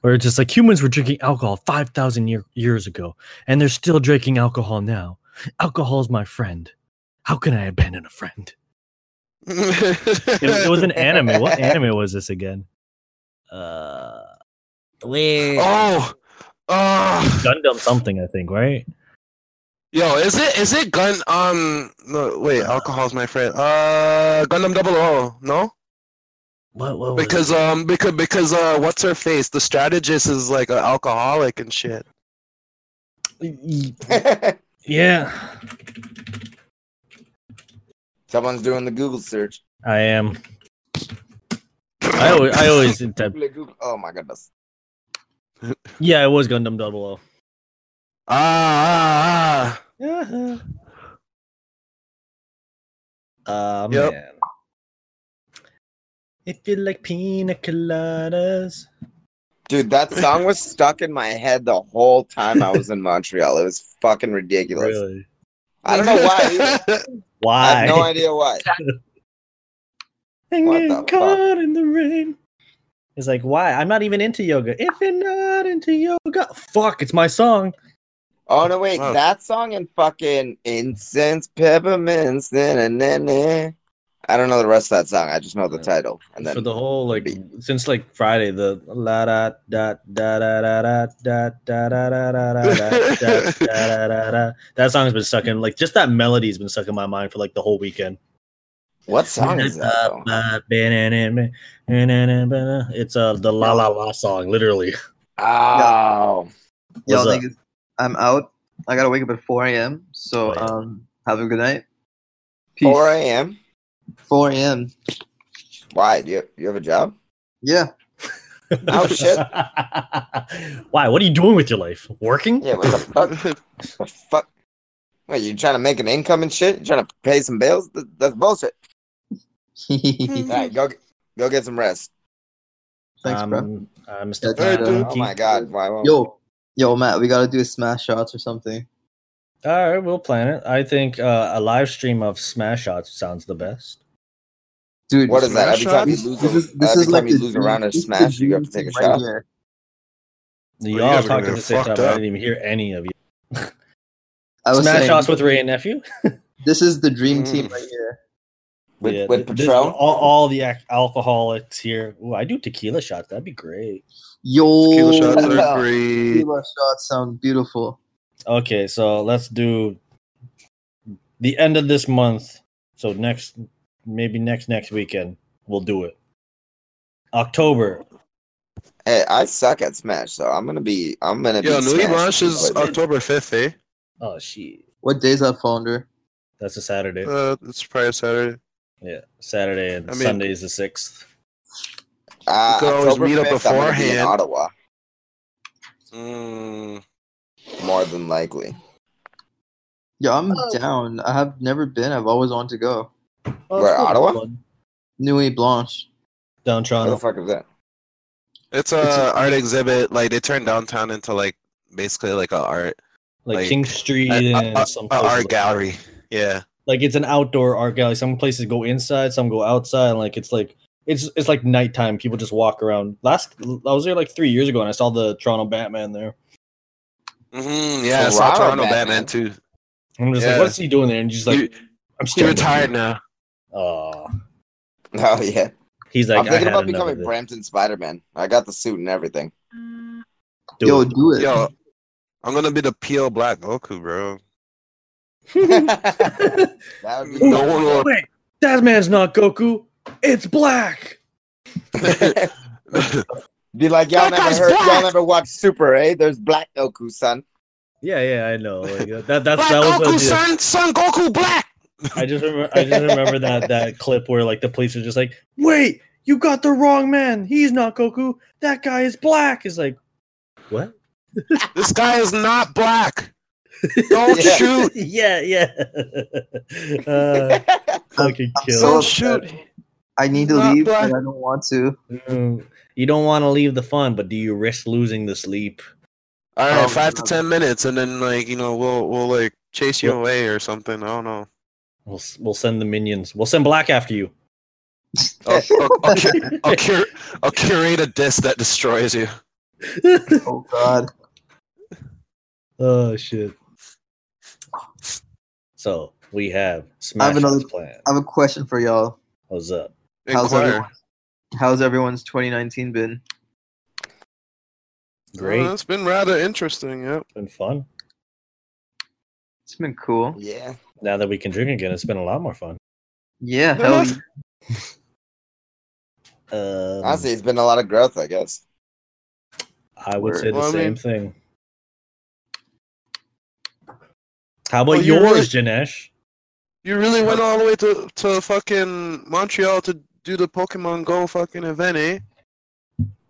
where it's just like humans were drinking alcohol five thousand year, years ago, and they're still drinking alcohol now. Alcohol is my friend. How can I abandon a friend? It, was- it was an anime. What anime was this again? Uh, wait, oh, oh, Gundam something I think, right? yo, is it is it gun? Um, no, wait, alcohol's my friend. Uh, Gundam Double O, no? What what was it? Because um, because because uh, what's her face? The strategist is like an alcoholic and shit. yeah, Someone's doing the Google search. I am. I always, I always type, Oh my goodness. Yeah, it was Gundam Double O. Ah, ah, Yeah. Uh, Yep. man. If you like pina coladas. Dude, that song was stuck in my head the whole time I was in Montreal. It was fucking ridiculous. Really? I don't know why. either. I Why? have no idea why. What the fuck? caught in the rain. It's like, why? I'm not even into yoga. If you're not into yoga, fuck, it's my song. Oh no, wait, Wow. that song and fucking incense peppermints. Na, na, na, na. I don't know the rest of that song. I just know the Yeah. title. And then For the whole like beat. since like Friday, the la da da da da da da da da da da da da da da da da da that song's been stuck in like just that melody's been stuck in my mind for like the whole weekend. What song is that? It's uh the La La La song, literally. Oh, Yo, What's up? niggas, I'm out. I gotta wake up at 4 a.m. So Oh, yeah. um, have a good night. Peace. 4 a.m. 4 a.m. Why? Do you, you have a job? Yeah. Oh, shit. Why? What are you doing with your life? Working? Yeah, what the fuck? what the fuck? What, you trying to make an income and shit? You trying to pay some bills? That's bullshit. All right, go go get some rest. Thanks, bro. um, uh, Mr. Yeah, dude. Oh my god, why won't Yo, yo, Matt, we gotta do a smash shots or something. All right, we'll plan it. I think uh, a live stream of Smash Shots sounds the best. Dude, What is that? Every Smash time you lose, This is this every is time like you lose a round of this is the Smash, you have to take a right shot. here. You you all guys are talking at the same get time. fucked I didn't even hear any of you. I was Smash saying, Shots with Wray and nephew. this is the dream Mm. team right here. With, Yeah, with th- this- Patron? all, all the alcoholics here. Ooh, I do tequila shots. That'd be great. Yo, Tequila shots are great. tequila shots sound beautiful. Okay, so let's do the end of this month. So next, maybe next next weekend, we'll do it. October. Hey, I suck at Smash, so I'm gonna be. I'm gonna Yo, be. Nuit Blanche is. October fifth, eh? Oh shit. What days that fall under? That's a Saturday. Uh, it's probably a Saturday. Yeah, Saturday and I mean- Sunday is the sixth. Uh, We could always meet up 5th, I'm be in beforehand. Ottawa, Mm, more than likely. Yeah, I'm Oh. down. I have never been. I've always wanted to go. Oh, Where, cool. Ottawa? Fun. Nuit Blanche. Down What the fuck is that? it's a It's a- art exhibit. Like they turned downtown into like basically like a art Like, like, King Street a, and a- some a places art like- gallery. Yeah. Like it's an outdoor art gallery. Some places go inside, some go outside. And like it's like it's it's like nighttime. People just walk around. Last I was there like three years ago, and I saw the Toronto Batman there. Mm-hmm, yeah, I saw Toronto Toronto Batman. Batman too. I'm just Yeah. like, what's he doing there? And he's just like, He- I'm He still retired now. Oh, Oh yeah, he's like, I'm thinking I about becoming of. Brampton Spider Man. I got the suit and everything. Do Yo, it. do it. Yo, I'm gonna be the PO Black Goku, bro. That would be No one will. Wait, that man's not Goku. It's Black. be like y'all That never guy's heard, y'all never watched Super, eh? There's Black Goku, son. Yeah, yeah, I know. Like, that, that's Black that was Goku, son, son Goku Black. I just remember. I just remember that that clip where like the police are just like, "Wait, you got the wrong man. He's not Goku. That guy is black." Is like, what? This guy is not black. Don't Yeah. shoot. yeah, yeah. uh, fucking I'm kill. so Don't shoot. I need to Not leave, black. but I don't want to. Mm, you don't want to leave the fun, but do you risk losing the sleep? All right, five to ten minutes, and then like you know we'll we'll like chase you Well- away or something. I don't know. We'll we'll send the minions. We'll send Black after you. I'll, I'll, I'll, cur- I'll, cur- I'll curate a disc that destroys you. Oh God. oh shit. So we have Smash I have another- plan. I have a question for y'all. What's up? How's everyone? How's everyone's 2019 been? Great. Uh, it's been rather interesting. Yep. It's been fun. It's been cool. Yeah. Now that we can drink again, it's been a lot more fun. Yeah, hell yeah. Um, Honestly, it's been a lot of growth, I guess. I would say the Well, I same mean- thing. How about Well, you yours, Janesh? You really went all the way to to fucking Montreal to do the Pokemon Go fucking event, eh?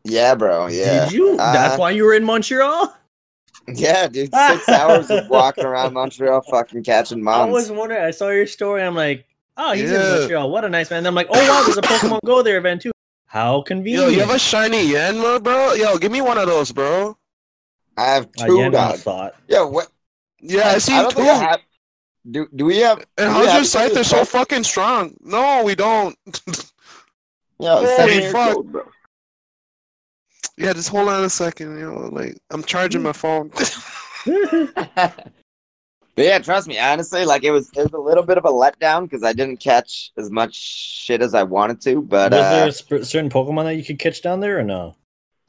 Yeah, bro. Yeah. Did you? That's Uh, why you were in Montreal. Yeah, dude. Six hours of walking around Montreal, fucking catching mobs. I was wondering. I saw your story. I'm like, oh, he's in Montreal. What a nice man. And I'm like, oh wow, there's a Pokemon Go there event too. How convenient. Yo, you have a shiny Yanma, bro? Yo, give me one of those, bro. I have I two again, I dog. thought. Yeah, what? Yeah, I seen don't two. have. Do do we have? And do how's your site? any They're so code? fucking strong. No, we don't. Yo, send Holy fuck. code, bro. yeah, just hold on a second. You know, like I'm charging my phone. But yeah, trust me, honestly, like it was it was a little bit of a letdown because I didn't catch as much shit as I wanted to. But was uh, there a sp- certain Pokemon that you could catch down there or no?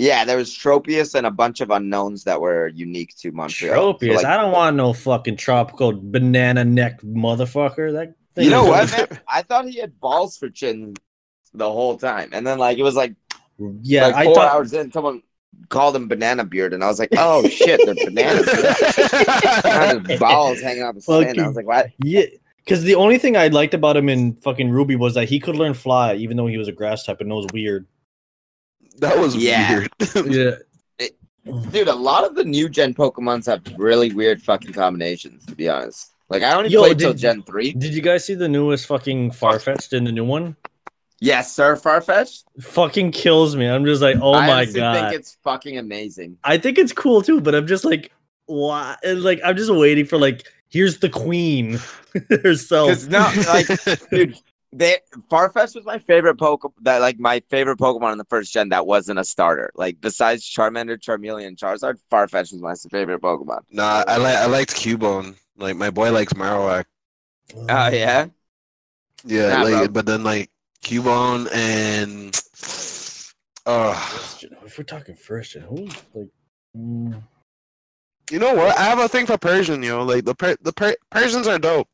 Yeah, there was Tropius and a bunch of unknowns that were unique to Montreal. So, Tropius. like, I don't want no fucking tropical banana neck motherfucker. That thing you know what, man? I thought he had balls for chin the whole time, and then like it was like Yeah, like I four thought. hours in, someone called him Banana Beard, and I was like, oh shit, they're bananas. Balls hanging off his skin. I was like, what? Yeah, because the only thing I liked about him in fucking Ruby was that he could learn fly, even though he was a grass type and was weird. That was Yeah. weird. Yeah, Dude, a lot of the new gen Pokemons have really weird fucking combinations, to be honest. Like I only Yo, played till Gen 3. Did you guys see the newest fucking Farfetch'd in the new one? Yes, sir, Farfetch. Fucking kills me. I'm just like, oh I my honestly god. think it's fucking amazing. I think it's cool too, but I'm just like, why? and, Like, I'm just waiting for like, here's the queen herself. Because no, like, dude, they Farfetch was my favorite Pokemon. That like my favorite Pokemon in the first gen that wasn't a starter. Like besides Charmander, Charmeleon, and Charizard, Farfetch was my favorite Pokemon. nah, I like I liked Cubone. Like my boy likes Marowak. Oh yeah, Yeah, Nah, like bro. but then like Cubone and uh If we're talking first gen, who like? mm, you know what? I have a thing for Persian, yo. Know? Like the per- the per- Persians are dope.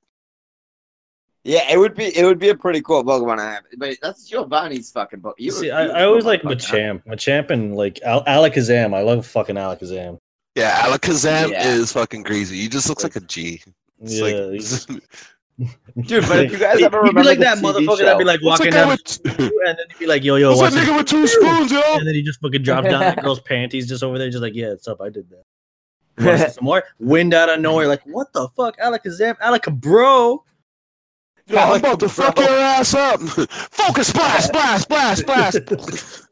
Yeah, it would be it would be a pretty cool Pokemon to have. But that's Giovanni's fucking book. You, See, I, I always like fucking- Machamp. Machamp and like Al- Alakazam. I love fucking Alakazam. Yeah, Alakazam Yeah. is fucking crazy. He just looks like a G. It's Yeah, like, Dude, but if you guys ever he'd be remember like the that TV motherfucker show, that'd be like walking that guy down, with? and then he'd be like, "Yo, yo, What's what's that nigga with two spoons, yo? And then he just fucking dropped down that girl's panties just over there, just like, "Yeah, it's up. I did that." You wanna see some more wind out of nowhere, like, "What the fuck, Alakazam, Alakabro." Yo, I'm about to fuck your ass up. Focus, splash, splash, splash, splash.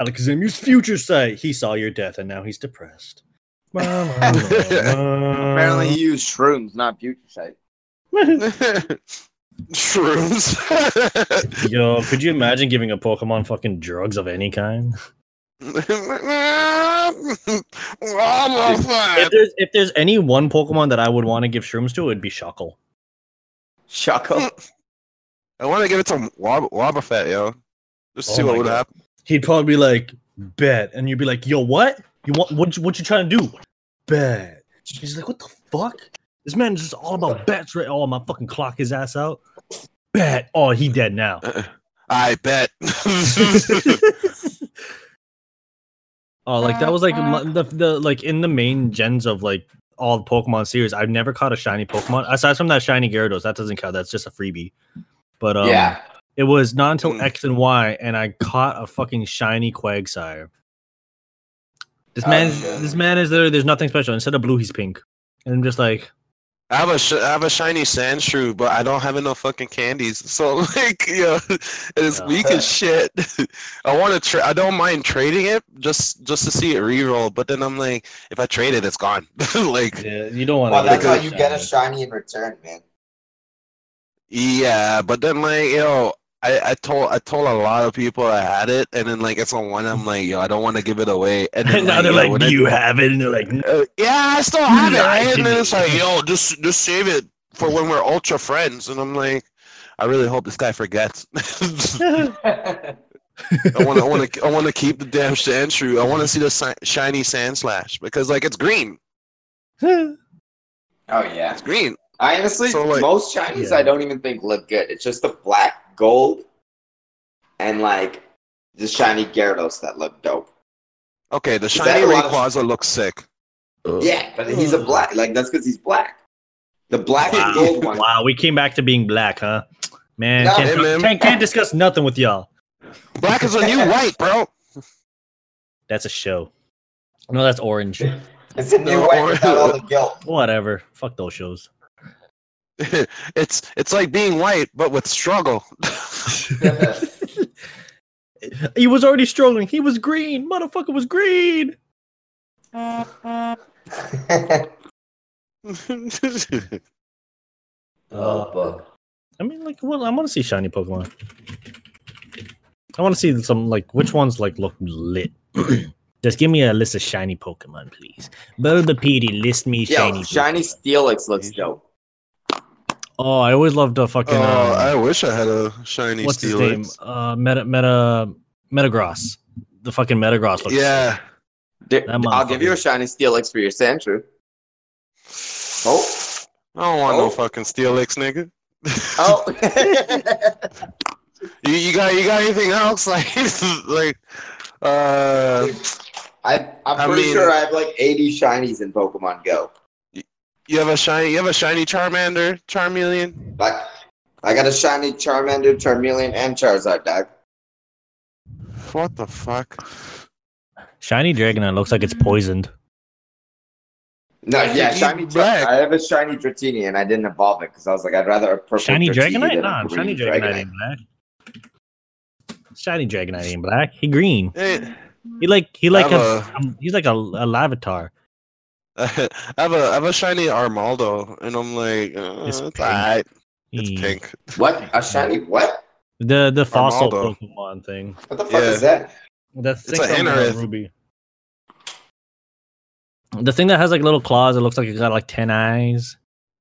Alakazam used future sight. He saw your death, and now he's depressed. apparently he used shrooms, not future sight. Shrooms. Yo, could you imagine giving a Pokemon fucking drugs of any kind? I'm If there's if there's any one Pokemon that I would want to give shrooms to, it'd be Shuckle. Shuckle. Hmm. I want to give it to Wab- Wobbuffet, yo. Just Oh see what would God. happen. He'd probably be like, "Bet," and you'd be like, "Yo, what? You want what? You, what you trying to do?" Bet. He's like, "What the fuck? This man is just all about bets, right? Oh, I'm fucking clock his ass out. Bet. Oh, he dead now." I bet. Oh, like that was like the, the like in the main gens of like all the Pokemon series. I've never caught a shiny Pokemon aside from that shiny Gyarados. That doesn't count. That's just a freebie. But um, yeah. it was not until Mm. X and Y, and I caught a fucking shiny Quagsire. This Oh, man, shit. this man is there. There's nothing special. Instead of blue, he's pink. And I'm just like, I have a sh- I have a shiny Sandshrew, but I don't have enough fucking candies. So like, yeah, it's Yeah. weak as shit. I want to. Tra- I don't mind trading it just just to see it reroll. But then I'm like, if I trade it, it's gone. like, yeah, you don't want Well, to. that's how you get a shiny in return, man. yeah, but then like, yo, I, I told I told a lot of people I had it, and then like it's on one. I'm like, yo, I don't want to give it away. And then And now like, they're yo, like, when "Do I- you have it?" And they're like, Uh, yeah, I still have it, Lie right? to And then it's like, yo, just just save it for when we're ultra friends. And I'm like, I really hope this guy forgets. I want to, I want to, I want to keep the damn Sandshrew. I want to see the si- shiny Sandslash because like it's green. Oh yeah. It's green. I honestly, So, like- most shinies Yeah. I don't even think look good. It's just the black gold and like the shiny Gyarados that look dope. Okay, the shiny a lot of- looks sick. Yeah, but he's a black. Like that's because he's black. The black and gold one. wow, we came back to being black, huh? Man, No. can't, Hey, man. can't can't discuss nothing with y'all. Black is a new white, bro. That's a show. No, that's orange. It's a new No, white or- without all the guilt. Whatever. Fuck those shows. it's it's like being white but with struggle. he was already struggling. He was green. Motherfucker was green. Uh, I mean, like, well, I want to see shiny Pokemon. I want to see some like which ones like look lit. Just give me a list of shiny Pokemon, please. Bulbapedia, list me Yo, shiny. shiny Pokemon. Steelix looks dope. Oh, I always loved the fucking. oh, uh, I wish I had a shiny what's his name? Uh, Meta Meta Metagross. The fucking Metagross looks. Yeah. D- That I'll give you a motherfucker. shiny Steelix for your Sandshrew. Oh. I don't want Oh. no fucking Steelix, nigga. Oh. you, you got you got anything else like like uh I, I'm I pretty mean- sure I have like 80 shinies in Pokemon Go. You have a shiny you have a shiny Charmander, Charmeleon? Like, I got a shiny Charmander, Charmeleon, and Charizard, dog. What the fuck? Shiny Dragonite looks like it's poisoned. No, yeah, shiny. black. I have a shiny Dratini, and I didn't evolve it because I was like, I'd rather a purple Shiny Dratini Dragonite? than a Nah, green shiny Dragonite ain't black. Shiny Dragonite ain't black. He green. Hey, He like he like a, have um, he's like a, a Larvitar. I have a I have a shiny Armaldo, and I'm like, uh, It's it's, pink. alright. It's He- pink. What? A shiny what? The the fossil Armaldo. Pokemon thing. What the fuck Yeah. is that? That's It's a Anorith. Ruby. The thing that has like little claws, it looks like it got like ten eyes.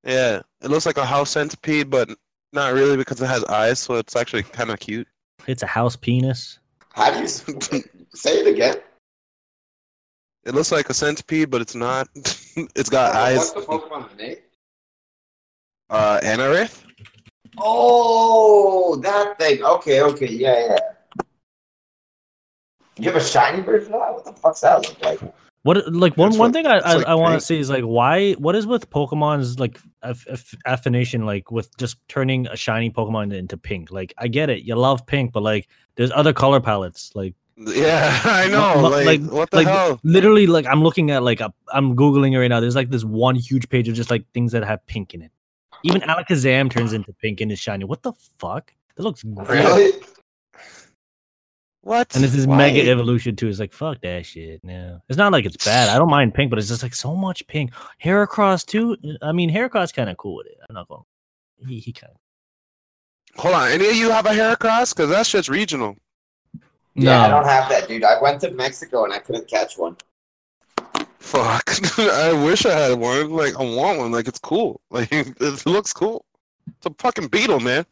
Yeah, it looks like a house centipede, but not really because it has eyes, so it's actually kind of cute. It's a house penis. How do you say it again? It looks like a centipede, but it's not. it's got eyes. What's the Pokemon name? Uh, Anorith. Oh, that thing. Okay, okay, yeah, yeah. You have a shiny version of that? What the fuck's that look like? What like one It's one like- thing I I, like I want to see is like why what is with Pokemon's like aff- aff- affinition like with just turning a shiny Pokemon into pink? Like I get it, you love pink, but like there's other color palettes. Like Yeah, I know. Like, like- what the like, hell? literally, like I'm looking at like a, I'm googling it right now. There's like this one huge page of just like things that have pink in it. Even Alakazam turns into pink and is shiny. What the fuck? That looks great. Really? What? And this is Why? mega evolution too. It's like fuck that shit. No, it's not like it's bad. I don't mind pink, but it's just like so much pink. Heracross too. I mean, Heracross kind of cool with it. I'm not going. He he kind of. Hold on. Any of you have a Heracross? Because that shit's regional. Yeah, I don't have that, dude. I went to Mexico and I couldn't catch one. Fuck. I wish I had one. Like, I want one. Like, it's cool. Like, it looks cool. It's a fucking beetle, man.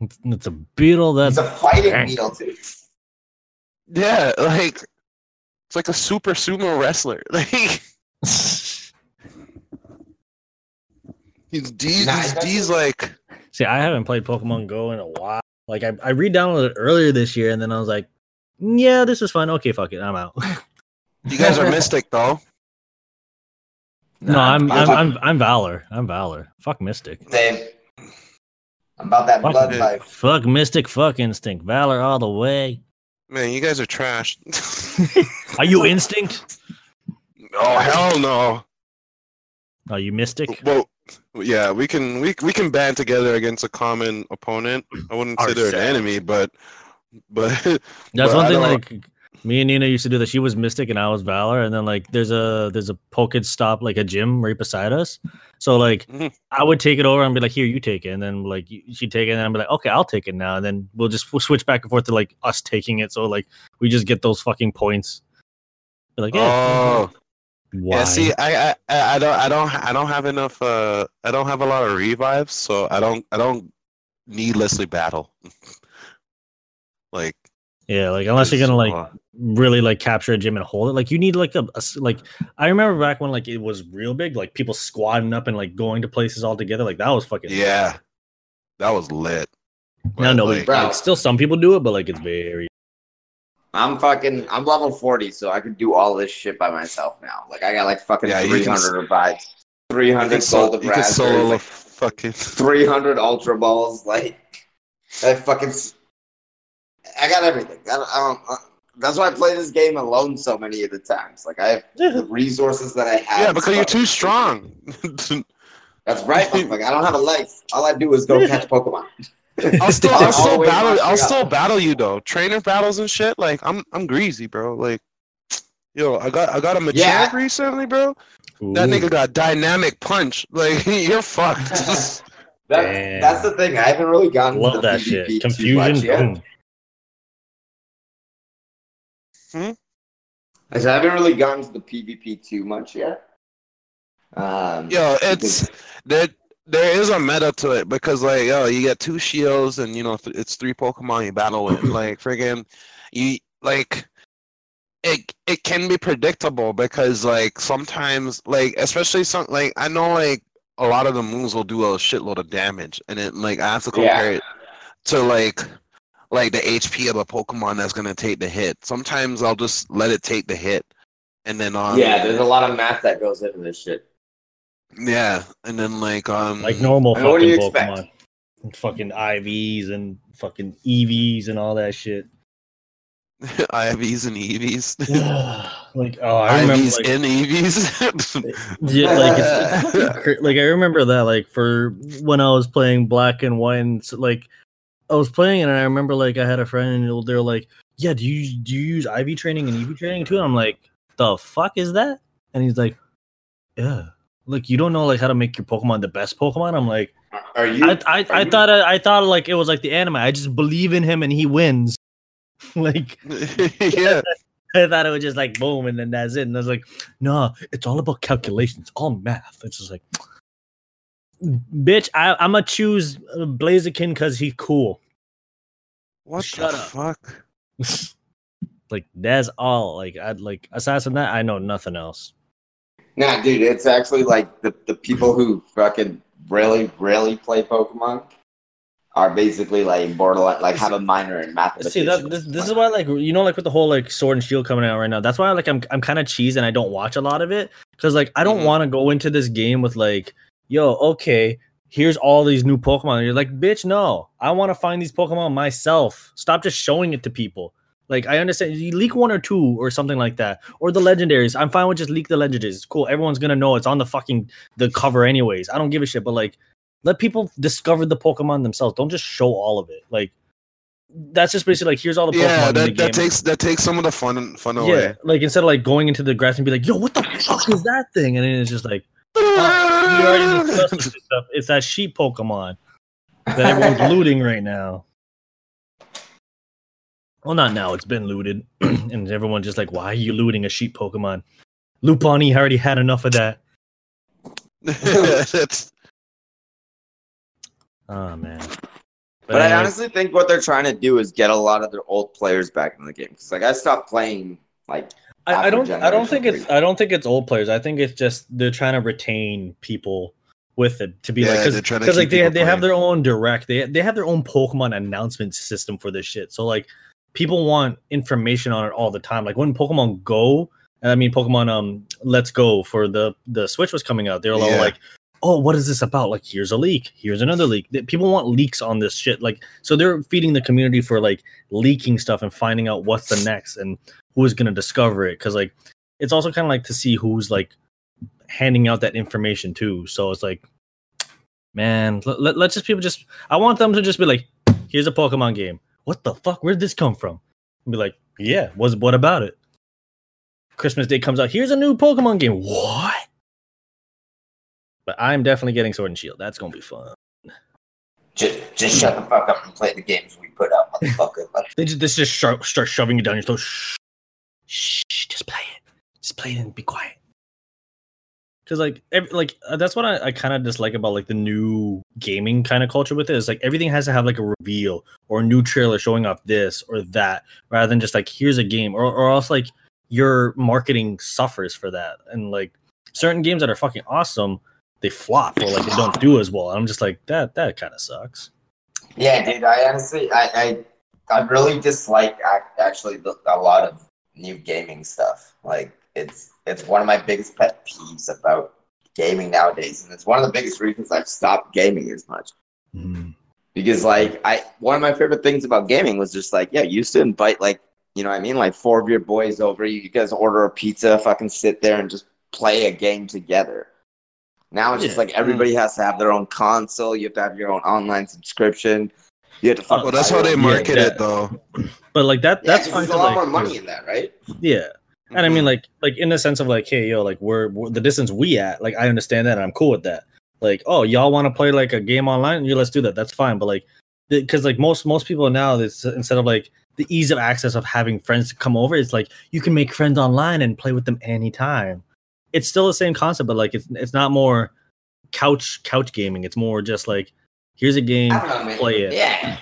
It's, it's a beetle It's that's a fighting Dang. beetle, too. Yeah, like, it's like a super sumo wrestler. Like, he's D's, Nah, D's like, See, I haven't played Pokemon Go in a while. Like I, I re-downloaded it earlier this year, and then I was like, "Yeah, this is fun. Okay, fuck it, I'm out." you guys are Mystic, though. no, I'm, I'm, I'm- I'm, I'm Valor. I'm Valor. Fuck Mystic. Same. I'm about that Fuck, blood it. life. fuck Mystic. Fuck Instinct. Valor all the way. Man, you guys are trash. Are you Instinct? oh, hell no. Are you Mystic? Well, yeah, we can we we can band together against a common opponent. I wouldn't say they're an enemy, but but That's Well, one I thing. Like me and Nina used to do that. She was Mystic and I was Valor, and then like there's a there's a PokeStop like a gym right beside us. So like Mhm. I would take it over and be like, "Here, you take it," and then like she'd take it, and I'd be like, "Okay, I'll take it now," and then we'll just we'll switch back and forth to like us taking it. So like we just get those fucking points. Be like, yeah, oh why? yeah. See, I, I I I don't I don't I don't have enough. Uh, I don't have a lot of revives, so I don't I don't needlessly battle. like yeah, like unless you're gonna like uh, really like capture a gym and hold it. Like you need like a like I remember back when like it was real big, like people squatting up and like going to places all together. Like that was fucking yeah, that was lit. Now But, nobody like, like still some people do it, but like it's very I'm fucking. I'm level 40, so I can do all this shit by myself now. Like I got like fucking Yeah, 300 revives, you 300 can, sol- golden you can solo like, fucking. 300 ultra balls. Like I fucking. S- I got everything. I don't, I don't, uh, that's why I play this game alone so many of the times. Like I have the resources that I have. Yeah, because you're too strong. That's right. Like I don't have a life. All I do is go catch Pokemon. I'll still, I'll still battle. I'll still gap. battle you though. Trainer battles and shit. Like I'm, I'm greasy, bro. Like, yo, I got, I got a Machamp Yeah. recently, bro. That nigga got dynamic punch. Like you're fucked. That, that's the thing. I haven't really gotten to love the that PvP shit. too Confusion. much yet. Boom. I said I haven't really gotten to the PvP too much yet. Um, yo, it's there. There is a meta to it because like yo, you get two shields and you know th- it's three Pokemon you battle with. like friggin', you like it. It can be predictable because like sometimes like especially some like I know like a lot of the moves will do a shitload of damage and it like I have to Yeah. compare it to like like the HP of a Pokemon that's gonna take the hit. Sometimes I'll just let it take the hit and then um yeah, there's a lot of math that goes into this shit. yeah and then like um Like normal I what do fucking you expect? Pokemon. And fucking IVs and fucking EVs and all that shit. IVs and EVs. like oh, I remember IVs like, and EVs. yeah, like it's fucking like I remember that like for when I was playing Black and White, and like I was playing and I remember like I had a friend, and they're like, "Yeah, do you do you use IV training and EV training too?" And I'm like, "The fuck is that?" And he's like, "Yeah." Like you don't know like how to make your Pokemon the best Pokemon. I'm like, Are you? I I, I you- thought I, I thought like it was like the anime. I just believe in him and he wins. like yeah. I thought it was just like boom and then that's it. And I was like, no, it's all about calculations, all math. It's just like, bitch, I, I'm gonna choose uh, Blaziken because he's cool. What Shut the up. fuck? like that's all. Like I'd like aside from that, I know nothing else. Nah, dude, it's actually like the, the people who fucking really, really play Pokemon. are basically like borderline, like have a minor in mathematics. See that this, this is why like you know like with the whole like sword and shield coming out right now. That's why like I'm I'm kind of cheese and I don't watch a lot of it because like I don't Mhm. want to go into this game with like yo okay here's all these new Pokemon. And you're like bitch no I want to find these Pokemon myself. Stop just showing it to people. Like I understand you leak one or two or something like that or the legendaries. I'm fine with just leak the legendaries. It's cool. Everyone's gonna know it's on the fucking the cover anyways. I don't give a shit. But like let people discover the Pokemon themselves. Don't just show all of it. Like that's just basically like here's all the Pokemon Yeah, in the that, that takes that takes some of the fun fun away. yeah, like instead of like going into the grass and be like, "Yo, what the fuck is that thing?" and then it's just like, oh, we already discussed this stuff. It's that sheep Pokemon that everyone's looting right now. Well, not now. It's been looted, and everyone's just like, "Why are you looting a sheep Pokemon?" Lupani already had enough of that. That's Oh man. But I honestly think what they're trying to do is get a lot of their old players back in the game. Because like I stopped playing like I, I don't. I don't think generation it's. I don't think it's old players. I think it's just they're trying to retain people with it to be Yeah, like they're trying to because like keep they people they have their own direct. They they have their own Pokemon announcement system for this shit. So like people want information on it all the time. Like when Pokemon Go, I mean Pokemon um Let's Go for the the Switch was coming out. They were all Yeah. like. Oh, what is this about? Like, here's a leak. Here's another leak. People want leaks on this shit. Like, so they're feeding the community for like leaking stuff and finding out what's the next and who is going to discover it. Because like, it's also kind of like to see who's like handing out that information too. So it's like, man, let, let, let's just people just. I want them to just be like, here's a Pokemon game. What the fuck? Where'd this come from? And be like, yeah, was what about it? Christmas Day comes out. Here's a new Pokemon game. What? But I'm definitely getting Sword and Shield. That's gonna be fun. just just shut the fuck up and play the games we put out, motherfucker. They just, this just sho- start shoving it down your throat. Shh, shh, just play it. Just play it and be quiet. Because like, ev- like uh, that's what I, I kind of dislike about like the new gaming kind of culture with it is like everything has to have like a reveal or a new trailer showing off this or that rather than just like here's a game or or else like your marketing suffers for that and like certain games that are fucking awesome they flop or like they don't do as well. I'm just like that that kind of sucks. yeah, dude. I honestly, I, I, I really dislike actually the, a lot of new gaming stuff. Like it's it's one of my biggest pet peeves about gaming nowadays, and it's one of the biggest reasons I've stopped gaming as much. Mm-hmm. because like I one of my favorite things about gaming was just like yeah, you used to invite like you know what I mean like four of your boys over, you guys order a pizza, fucking sit there and just play a game together. Now it's just like everybody has to have their own console. You have to have your own online subscription. You have to fucking well, that's how they market yeah. it though. But like that Yeah, fine. There's a 'cause, lot like, more money in that, right? Yeah. And I Mm-hmm. mean, like, like in the sense of like, hey, yo, like, we're, we're the distance we at. Like, I understand that, and I'm cool with that. Like, oh, y'all want to play like a game online? Yeah, let's do that. That's fine. But like, because like most most people now, it's instead of like the ease of access of having friends to come over, it's like you can make friends online and play with them anytime. It's still the same concept, but like, it's it's not more couch couch gaming. It's more just like, here's a game, I don't know, play it. Yeah.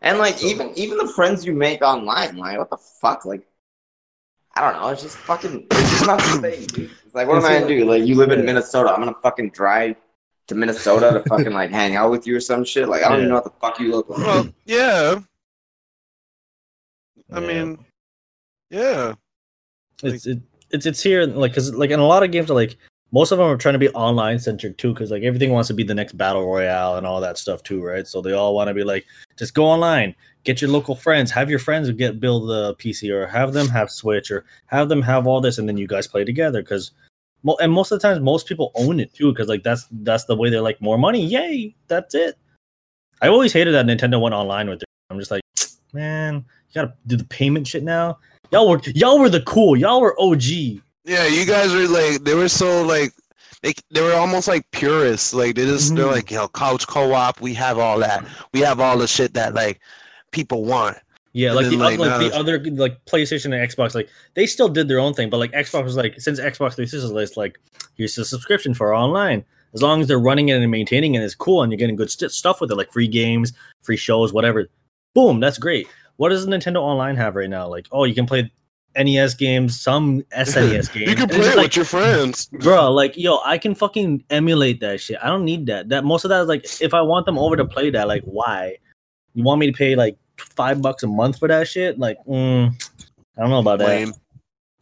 And like So- even even the friends you make online, like what the fuck? Like I don't know, it's just fucking it's just not the same, dude. It's like what am I gonna do? Like you live in Minnesota, I'm gonna fucking drive to Minnesota to fucking like hang out with you or some shit. Like I don't even know what the fuck you look like. Well, yeah. I Yeah. mean, yeah. it's it, it's it's here like because like in a lot of games are like most of them are trying to be online centric too because like everything wants to be the next battle royale and all that stuff too right? So they all want to be like just go online get your local friends have your friends get build a pc or have them have switch or have them have all this and then you guys play together because and most of the times most people own it too because like that's that's the way they're like more money. Yay! That's it. I always hated that nintendo went online with it. I'm just like man you gotta do the payment shit now y'all were y'all were the cool y'all were og Yeah, you guys were like they were so like they they were almost like purists. Like they just they're Mhm. like, yo, couch co-op, we have all that. We have all the shit that like people want. Yeah, And like the, then, oth- like, like, the other like PlayStation and Xbox, like they still did their own thing, but like Xbox was like since Xbox 360 is like here's the subscription for online. As long as they're running it and maintaining it, it's cool, and you're getting good st- stuff with it, like free games, free shows, whatever. Boom, that's great. What does Nintendo Online have right now? Like, oh, you can play NES games, some SNES games. you can play it like, with your friends. bro. Like, yo, I can fucking emulate that shit. I don't need that. That most of that is like, if I want them over to play that, like, why? You want me to pay like five bucks a month for that shit? Like, mm, I don't know about that. Lame.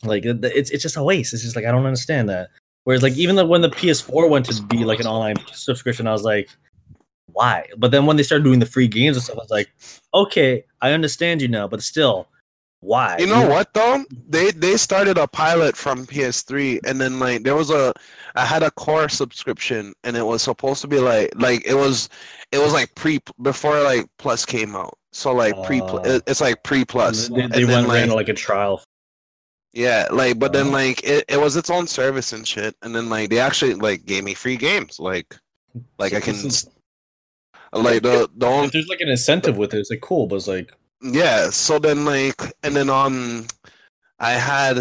Like, it's it's just a waste. It's just like I don't understand that. Whereas, like, even though when the PS4 went to be like an online subscription, I was like, why? But then when they started doing the free games and stuff, I was like, okay, I understand you now, but still, why? You know what though? They they started a pilot from PS3, and then like there was a I had a core subscription, and it was supposed to be like like it was it was like pre before like Plus came out. So like pre oh. it- it's like pre Plus, They, and they went ran like like a trial. yeah, like but then Oh. like it, it was its own service and shit, and then like they actually like gave me free games, like like I can is- like the the only there's like an incentive with it, it's like cool, but it's like yeah so then like and then um i had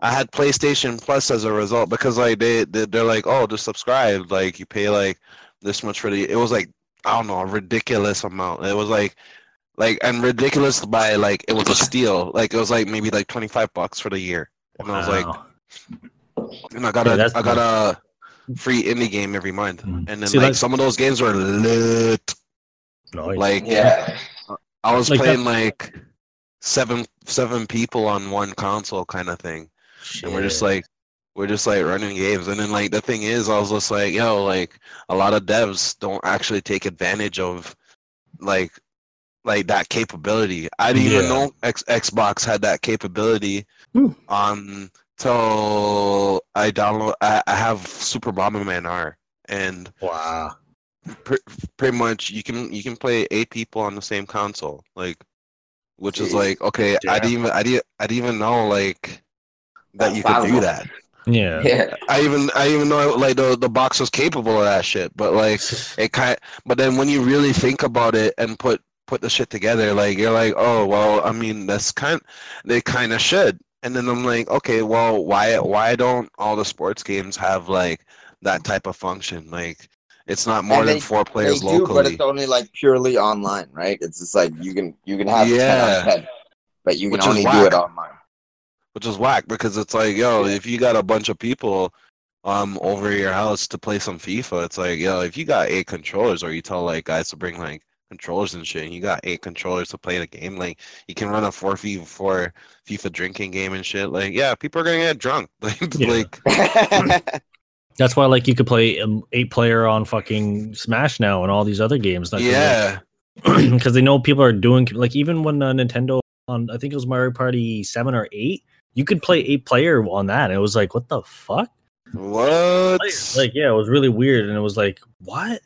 i had playstation plus as a result because like they, they they're like oh just subscribe like you pay like this much for the it was like i don't know a ridiculous amount. It was like like and ridiculous by like it was a steal. Like it was like maybe like 25 bucks for the year. And i was like and i got Yeah, a that's i got a free indie game every month Mm. and then See, like like- some of those games were lit Nice. like Yeah. I was Like that- playing like seven seven people on one console kind of thing, and we're just like we're just like running games. And then like the thing is, I was just like, yo, like a lot of devs don't actually take advantage of like like that capability. I didn't even know X- Xbox had that capability. Um, till I download. I, I have Super Bomberman R, and wow. pr- pretty much you can you can play eight people on the same console like which is like okay i didn't even i didn't i didn't even know like that That's you could do possible. that Yeah. Yeah. i even i even know like the, the box was capable of that shit but like it kind but then when you really think about it and put put the shit together like you're like oh well i mean that's kind they kind of should and then i'm like okay well why why don't all the sports games have like that type of function like it's not more And than they- four They players do, locally but it's only like purely online, right? It's just like you can you can have Yeah. 10 on 10, but you can Which only do it online. which is whack because it's like, yo, Yeah. if you got a bunch of people um over your house to play some FIFA, it's like, yo, if you got eight controllers, or you tell like guys to bring like controllers and shit, and you got eight controllers to play the game, like you can run a four FIFA four FIFA drinking game and shit. Like, yeah, people are gonna get drunk. Like, Yeah. like That's why like you could play um, eight player on fucking Smash now and all these other games. Like, yeah, because they know people are doing like even when uh, Nintendo on I think it was Mario Party seven or eight, you could play eight player on that. And it was like, what the fuck? what? Like, yeah, it was really weird, and it was like, what?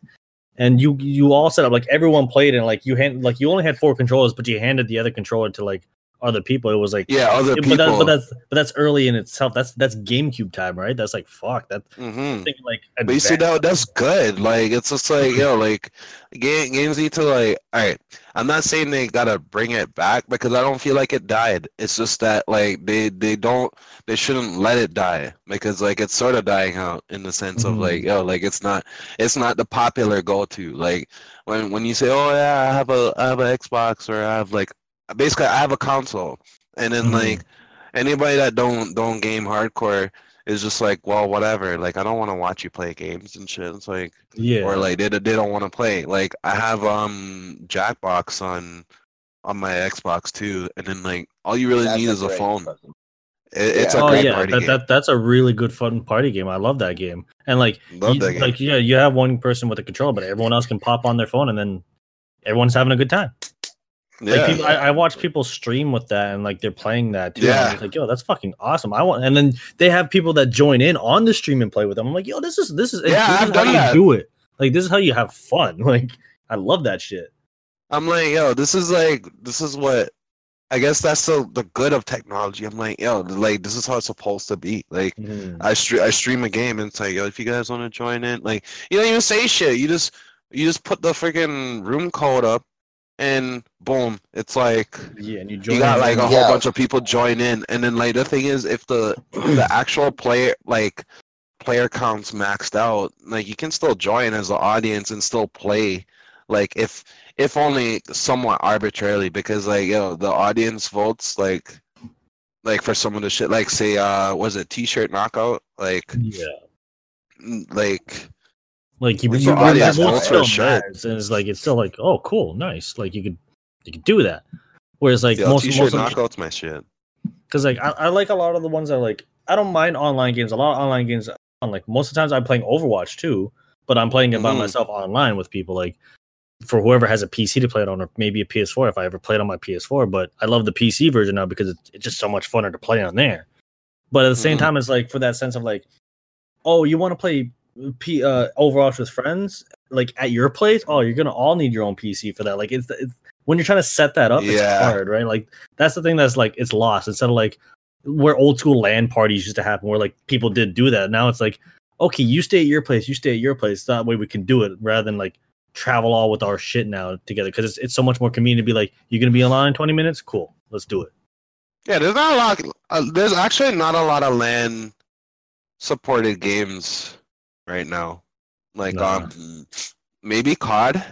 And you you all set up like everyone played, and like you hand like you only had four controllers, but you handed the other controller to like other people. It was like, yeah, other but, people. that, but that's but that's early in itself. That's that's GameCube time, right? That's like fuck. That hmm thing like. But you see advanced. that that's good. Like it's just like yo, like game, games need to like. All right, I'm not saying they gotta bring it back because I don't feel like it died. It's just that like they they don't they shouldn't let it die because like it's sort of dying out in the sense of like yo, like it's not it's not the popular go to. Like when when you say oh yeah, I have a I have an Xbox or I have like basically I have a console, and then Mhm. like anybody that don't don't game hardcore is just like, well, whatever. Like, I don't want to watch you play games and shit. It's like, yeah, or like they they don't want to play. Like, I have um Jackbox on on my Xbox too, and then like all you really That's need is a phone. question. It, it's Yeah. a oh great yeah, party that, game. that that's a really good fun party game. I love that game. And like, Love you, that game. like yeah, you have one person with a controller, but everyone else can pop on their phone, and then everyone's having a good time. Like yeah, people, I, I watch people stream with that, and like they're playing that too. Yeah. Like yo, that's fucking awesome. I want, and then they have people that join in on the stream and play with them. I'm like, yo, this is this is Yeah, this I've is done how that. you do it. Like this is how you have fun. Like I love that shit. I'm like, yo, this is like this is what. I guess that's the the good of technology. I'm like, yo, like this is how it's supposed to be. Like, mm-hmm. I stream I stream a game and it's like, yo, if you guys want to join in, like you don't even say shit. You just you just put the freaking room code up, and boom, it's like Yeah, and you join. you got like a in. whole bunch of people join in, and then like the thing is, if the the actual player like player counts maxed out, like you can still join as an audience and still play, like if if only somewhat arbitrarily, because like yo, the audience votes like like for some of the shit, like say, uh, was it T-shirt knockout? Like, Yeah. like Like you, you the audience it votes still a shirt? and it's like it's still like, oh, cool, nice. Like you could you could do that. Whereas like yeah, most T-shirt most of knockout's my shit. because like I, I like a lot of the ones that like I don't mind online games. A lot of online games on like most of the times I'm playing Overwatch too, but I'm playing it by Mhm. myself online with people like for whoever has a PC to play it on or maybe a PS4 if I ever played on my PS4. But I love the PC version now because it's, it's just so much funner to play on there. But at the same Mhm. time, it's like for that sense of like, oh, you want to play P uh, Overwatch with friends like at your place? Oh, you're gonna all need your own PC for that. Like it's, it's when you're trying to set that up, it's Yeah. hard, right? Like that's the thing that's like it's lost instead of like where old school LAN parties used to happen, where like people did do that. Now it's like, okay, you stay at your place, you stay at your place. That way we can do it rather than like travel all with our shit now together because it's, it's so much more convenient to be like, you're gonna be online in 20 minutes, cool, let's do it. Yeah, there's not a lot. Uh, there's actually not a lot of LAN supported games right now. Like Nah. um, maybe COD,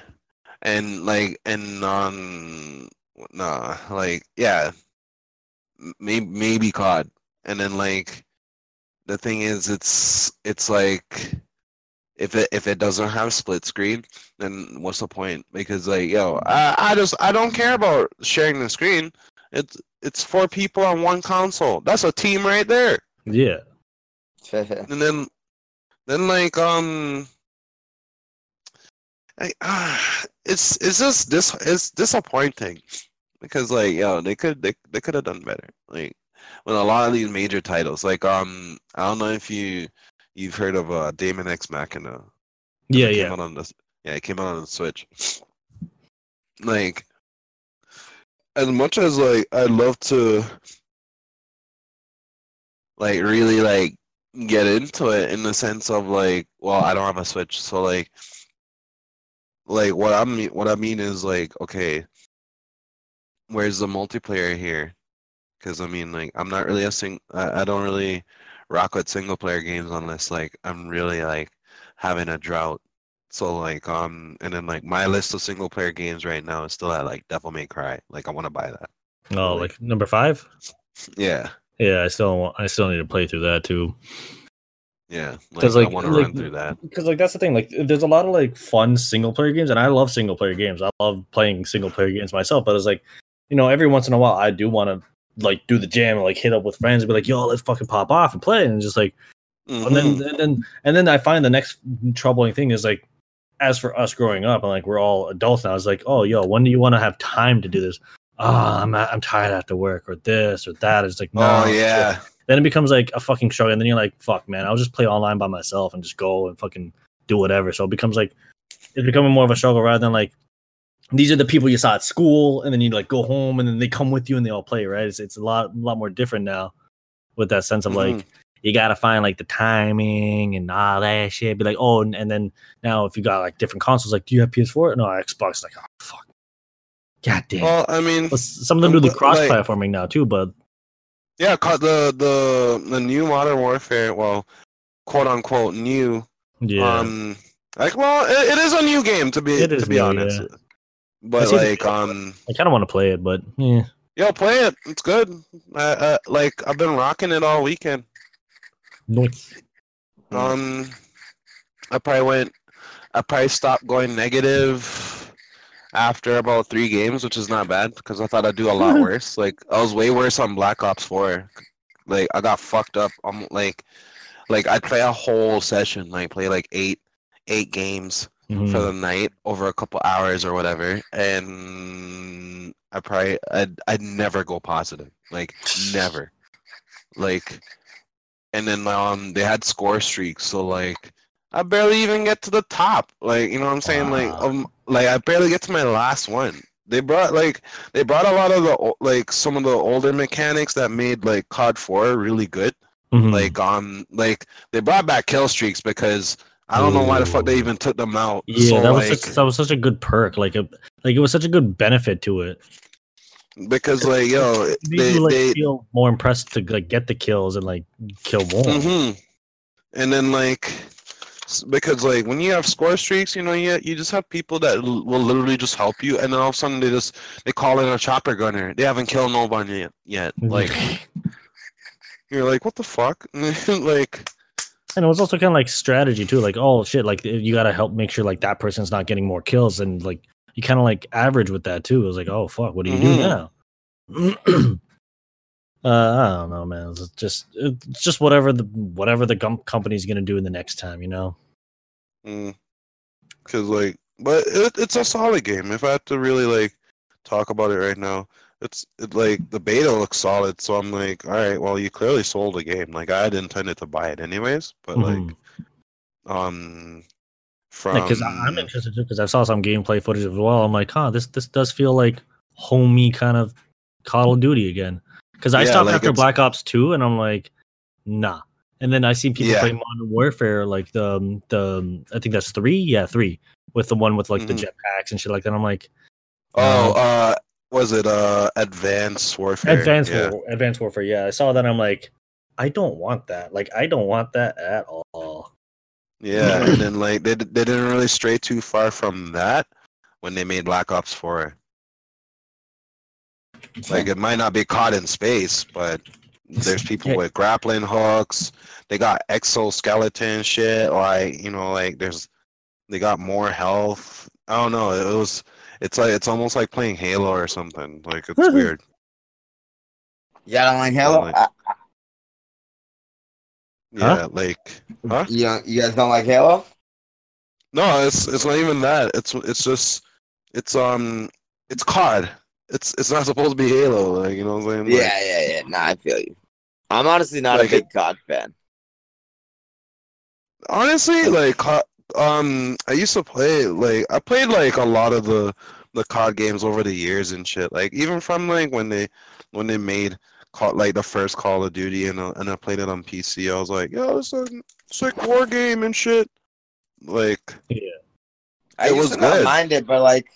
and like and um, nah, like yeah, maybe maybe COD, and then like the thing is, it's it's like if it if it doesn't have split screen, then what's the point? Because like yo, I I just I don't care about sharing the screen. It's it's four people on one console. That's a team right there. Yeah. And then then like um I, ah, it's it's just this it's disappointing because like yo they could they, they could have done better like with a lot of these major titles like um I don't know if you you've heard of uh Daemon X Machina Yeah, it came yeah. out on the yeah, it came out on the Switch. Like, as much as like I'd love to, like really like get into it in the sense of like, well, I don't have a Switch, so like, like what I mean, what I mean is like, okay, where's the multiplayer here? Because I mean, like, I'm not really a sing, I, I don't really rock with single player games unless like I'm really like having a drought. So like um and then like my list of single player games right now is still at like Devil May Cry. Like I want to buy that. Oh, like number five? Yeah. Yeah, I still want, I still need to play through that too. Yeah. Like, 'Cause, I like- want to like- run through that. Because like that's the thing, like there's a lot of like fun single player games, and I love single player games. I love playing single player games myself, but it's like, you know, every once in a while I do want to like do the jam and like hit up with friends and be like, yo, let's fucking pop off and play, and just like and then Mhm. and then and then I find the next troubling thing is like, as for us growing up and like we're all adults now, it's like, oh, yo, when do you want to have time to do this? Ah, I'm I'm tired after work or this or that. It's like, no, oh yeah. Then it becomes like a fucking struggle, and then you're like, fuck, man, I'll just play online by myself and just go and fucking do whatever. So it becomes like it's becoming more of a struggle rather than like these are the people you saw at school, and then you like go home and then they come with you and they all play, right? It's it's a lot a lot more different now with that sense of like Mhm. you gotta find like the timing and all that shit. Be like, oh, and, and then now if you got like different consoles, like, do you have PS4? No, Xbox. Like, oh fuck, god damn. Well, I mean, some of them do the but, cross like- platforming now too, but yeah, the the the new Modern Warfare, well, quote unquote new. yeah, Um, like, well, it, it is a new game to be It is to be new, honest. yeah. But see the- like, um, I kind of want to play it, but yeah. yo, play it. It's good. I, I, like, I've been rocking it all weekend. Nice. Um, I probably went. I probably stopped going negative after about three games, which is not bad because I thought I'd do a lot worse. Like I was way worse on Black Ops Four. Like I got fucked up. I'm like, like I'd play a whole session, like play like eight, eight games Mhm. for the night over a couple hours or whatever, and I probably I'd I'd never go positive, like never, like, and then um they had score streaks, so like I barely even get to the top, like you know what I'm saying, like um like I barely get to my last one. They brought like they brought a lot of the like some of the older mechanics that made like COD 4 really good Mhm. like um like they brought back kill streaks because I don't know why the fuck they even took them out. yeah, so, that like, was such, that was such a good perk. Like a like it was such a good benefit to it. because like yo It they you like they feel more impressed to like get the kills and like kill more. hmm and then like because like when you have score streaks, you know you you just have people that l- will literally just help you, and then all of a sudden they just they call in a chopper gunner. They haven't killed nobody yet. yet. Like you're like, what the fuck? like, And it was also kind of like strategy too. Like, oh shit, like you gotta help make sure like that person's not getting more kills, and like you kind of like average with that too. It was like, oh fuck, what do you do mm-hmm. now? uh, I don't know, man. It's just it's just whatever the whatever the gum- company's gonna do in the next time, you know. because like, but it, it's a solid game. If I had to really like talk about it right now, it's it, like the beta looks solid. So I'm like, all right, well, you clearly sold a game. Like I had intended to buy it anyways, but Mhm. like, um, from because I'm interested too because I saw some gameplay footage as well. I'm like, huh, this this does feel like homey kind of Call of Duty again. Because I Yeah, stopped like after it's- Black Ops Two, and I'm like, nah. And then I see people Yeah. play Modern Warfare, like the um, the um, I think that's three, yeah, three, with the one with like the Mhm. jetpacks and shit like that. I'm like, Oh, uh, was it uh Advanced Warfare? Advanced yeah. War, Advanced Warfare. Yeah, I saw that. I'm like, I don't want that. Like, I don't want that at all. Yeah, and then like they they didn't really stray too far from that when they made Black Ops 4. Like it might not be COD in space, but there's people with grappling hooks. They got exoskeleton shit. Like you know, like there's they got more health. I don't know. It was it's like it's almost like playing Halo or something. Like it's weird. You don't like Halo? Like- Uh, Yeah, like huh? you, you guys don't like Halo? No, it's it's not even that. It's it's just it's um it's COD. It's it's not supposed to be Halo. Like you know what I'm saying? Like, yeah, yeah, yeah. Nah, I feel you. I'm honestly not Like a big COD fan. honestly, like um, I used to play like I played like a lot of the the COD games over the years and shit. Like even from like when they when they made call like the first Call of Duty and uh, and I played it on PC. I was like, yo, it's a sick war game and shit. Like yeah, I It used was to not good. mind it, but like,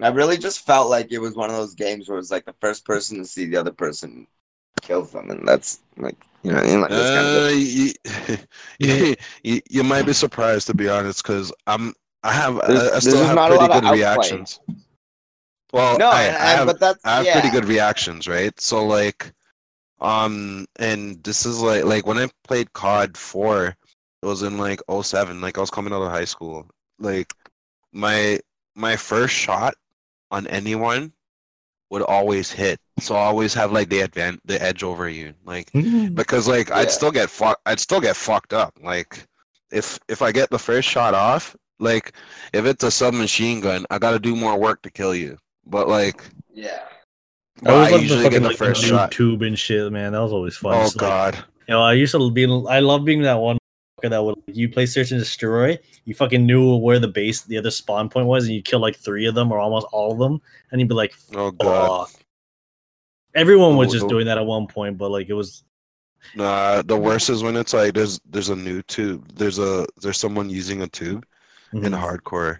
I really just felt like it was one of those games where it's like the first person to see the other person kill them, and that's like, you know, what I mean? like, that's kind of Uh, you, you, you might be surprised to be honest, because I'm I have I, There's- I still have pretty good outplay. reactions. Well, no, I, and, I have but that's I have yeah. pretty good reactions, right? So like, um, and this is like like when I played COD four, it was in like 07, like I was coming out of high school. Like my my first shot on anyone would always hit, so I always have like the advan the edge over you, like mm. because like Yeah. I'd still get fuck I'd still get fucked up. Like if if I get the first shot off, like if it's a submachine gun, I got to do more work to kill you. But like Yeah. but always I loved usually fucking, get the like, first noob shot. tube and shit, man. That was always fun. Oh Just, like, god. You know, I used to be. I love being that one motherfucker that would you play search and destroy. You fucking knew where the base, the other spawn point was, and you kill like three of them or almost all of them, and you'd be like, Oh god. Everyone was Oh, just doing that at one point, but like it was. Nah, the worst is when it's like there's there's a noob tube. There's a there's someone using a tube in Mhm. hardcore.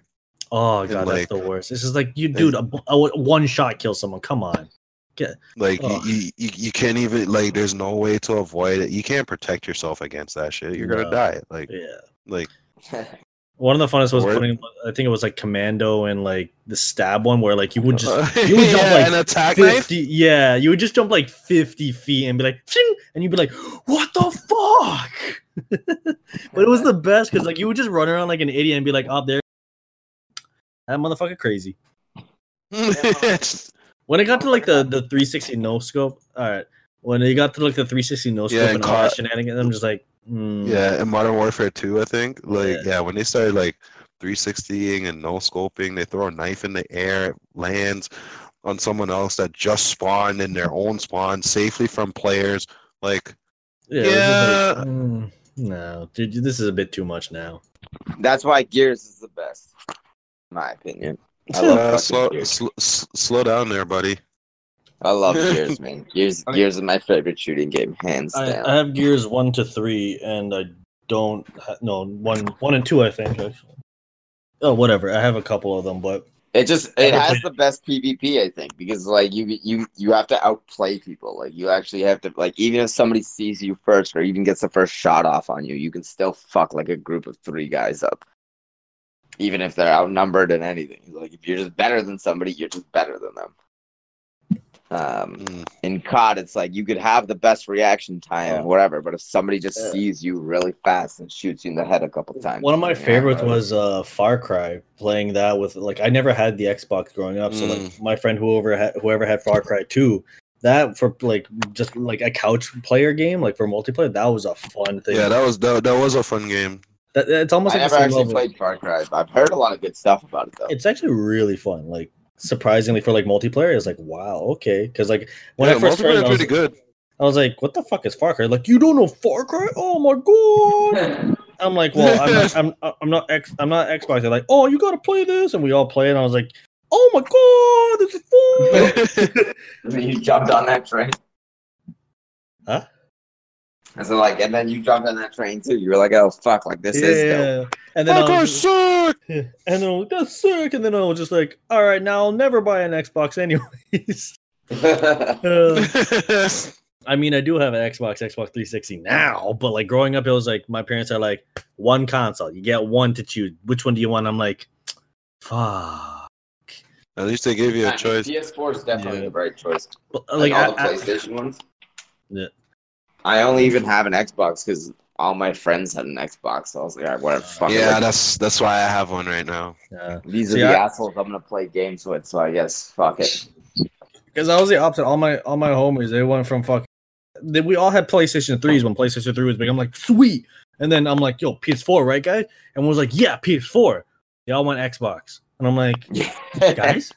Oh and, god, like- that's the worst. It's just like you, dude, a, a one shot kill someone. Come on. Like you, you, you, you can't even like there's no way to avoid it. You can't protect yourself against that shit. You're gonna die. Like Yeah. like One of the funnest was Word. putting. I think it was like commando and like the stab one, where like you would just you would jump Yeah, like an attack knife. yeah you would just jump like 50 feet and be like "Ching," and you'd be like what the fuck but it was the best because like you would just run around like an idiot and be like up there that motherfucker crazy when it got to like the the 360 no scope all right when it got to like the 360 no scope Yeah, and and all that shenanigans i'm just like mm, Yeah, in Modern Warfare 2, I think. Like, Yeah. yeah, when they started like 360ing and no scoping, they throw a knife in the air, it lands on someone else that just spawned in their own spawn safely from players. Like, yeah, it was just Yeah. like, mm, no dude this is a bit too much now That's why Gears is the best, in my opinion. I love uh, slow, Gears. sl- slow down there, buddy. I love Gears, man. Gears, I Gears is my favorite shooting game, hands I, down. I have gears one to three, and I don't. Ha- no, one, one and two. I think. Actually. Oh, whatever. I have a couple of them, but It just it has played the best PvP, I think, because like you you you have to outplay people. Like you actually have to like even if somebody sees you first or even gets the first shot off on you, you can still fuck like a group of three guys up. Even if they're outnumbered in anything. Like if you're just better than somebody, you're just better than them. Um, Mm. in COD, it's like you could have the best reaction time Oh. and whatever, but if somebody just Yeah. sees you really fast and shoots you in the head a couple times, One of my favorites bro. was uh Far Cry. Playing that with like I never had the Xbox growing up, so like Mm. my friend whoever had whoever had Far Cry two, that for like just like a couch player game, like for multiplayer, that was a fun thing. Yeah, that was that, that was a fun game. That- it's almost I like the never same actually level. played Far Cry. but I've heard a lot of good stuff about it though. It's actually really fun. Like surprisingly for like multiplayer, it's like wow, okay. Because like when yeah, I first multiplayer started, I was, pretty good. I was like, what the fuck is Far Cry? Like you don't know Far Cry? Oh my god! I'm like, well, I'm not, I'm, uh, I'm not X, I'm not Xbox. They're like, oh, you gotta play this, and we all play it. And I was like, oh my god, this is fun. You jumped on that train. Huh? And so like, and then you jumped on that train too. You were like, oh fuck, like this is dope. yeah. And then I Far Cry was, suck! and then I was, that's sick. And then I was just like, all right, now I'll never buy an Xbox anyways. Uh, I mean, I do have an Xbox, Xbox 360 now, but like growing up, it was like my parents are like, one console, you get one to choose. Which one do you want? I'm like, fuck. At least they gave you a Nah, choice. PS4 is definitely Yeah. the right choice. But, Like, Like, all the I- I- PlayStation ones. Yeah. I only even have an Xbox because all my friends had an Xbox. So I was like, all right, whatever. Fuck it. Yeah, Like, that's that's why I have one right now. yeah. these are See, the I- assholes I'm gonna play games with. So I guess fuck it. Because I was the opposite. All my all my homies, they went from fucking. They, we all had PlayStation threes when PlayStation three was big. I'm like, sweet. And then I'm like, yo, PS4, right, guys? And was like, yeah, PS4. Y'all want Xbox, and I'm like, guys,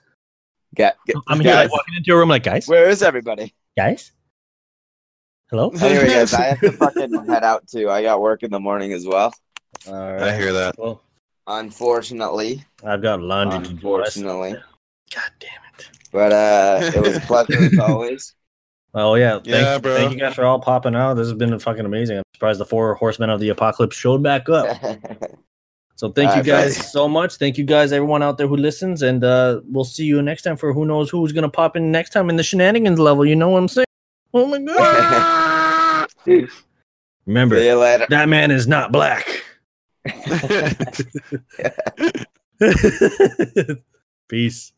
Get, get, I'm here like, walking into a room like, guys, where is everybody? guys, hello. Anyway, guys, I have to fucking head out too. I got work in the morning as well. All I hear that. Well, Unfortunately, I've got laundry to do. unfortunately, God damn it. but uh, it was a pleasure as always. Oh yeah, thank, Yeah, you- bro. Thank you guys for all popping out. This has been fucking amazing. I'm surprised the four horsemen of the apocalypse showed back up. So thank All you right, guys buddy. so much. Thank you guys, everyone out there who listens, and uh we'll see you next time for who knows who's gonna pop in next time in the shenanigans level. You know what I'm saying? Oh my god! Remember, that man is not black. Peace.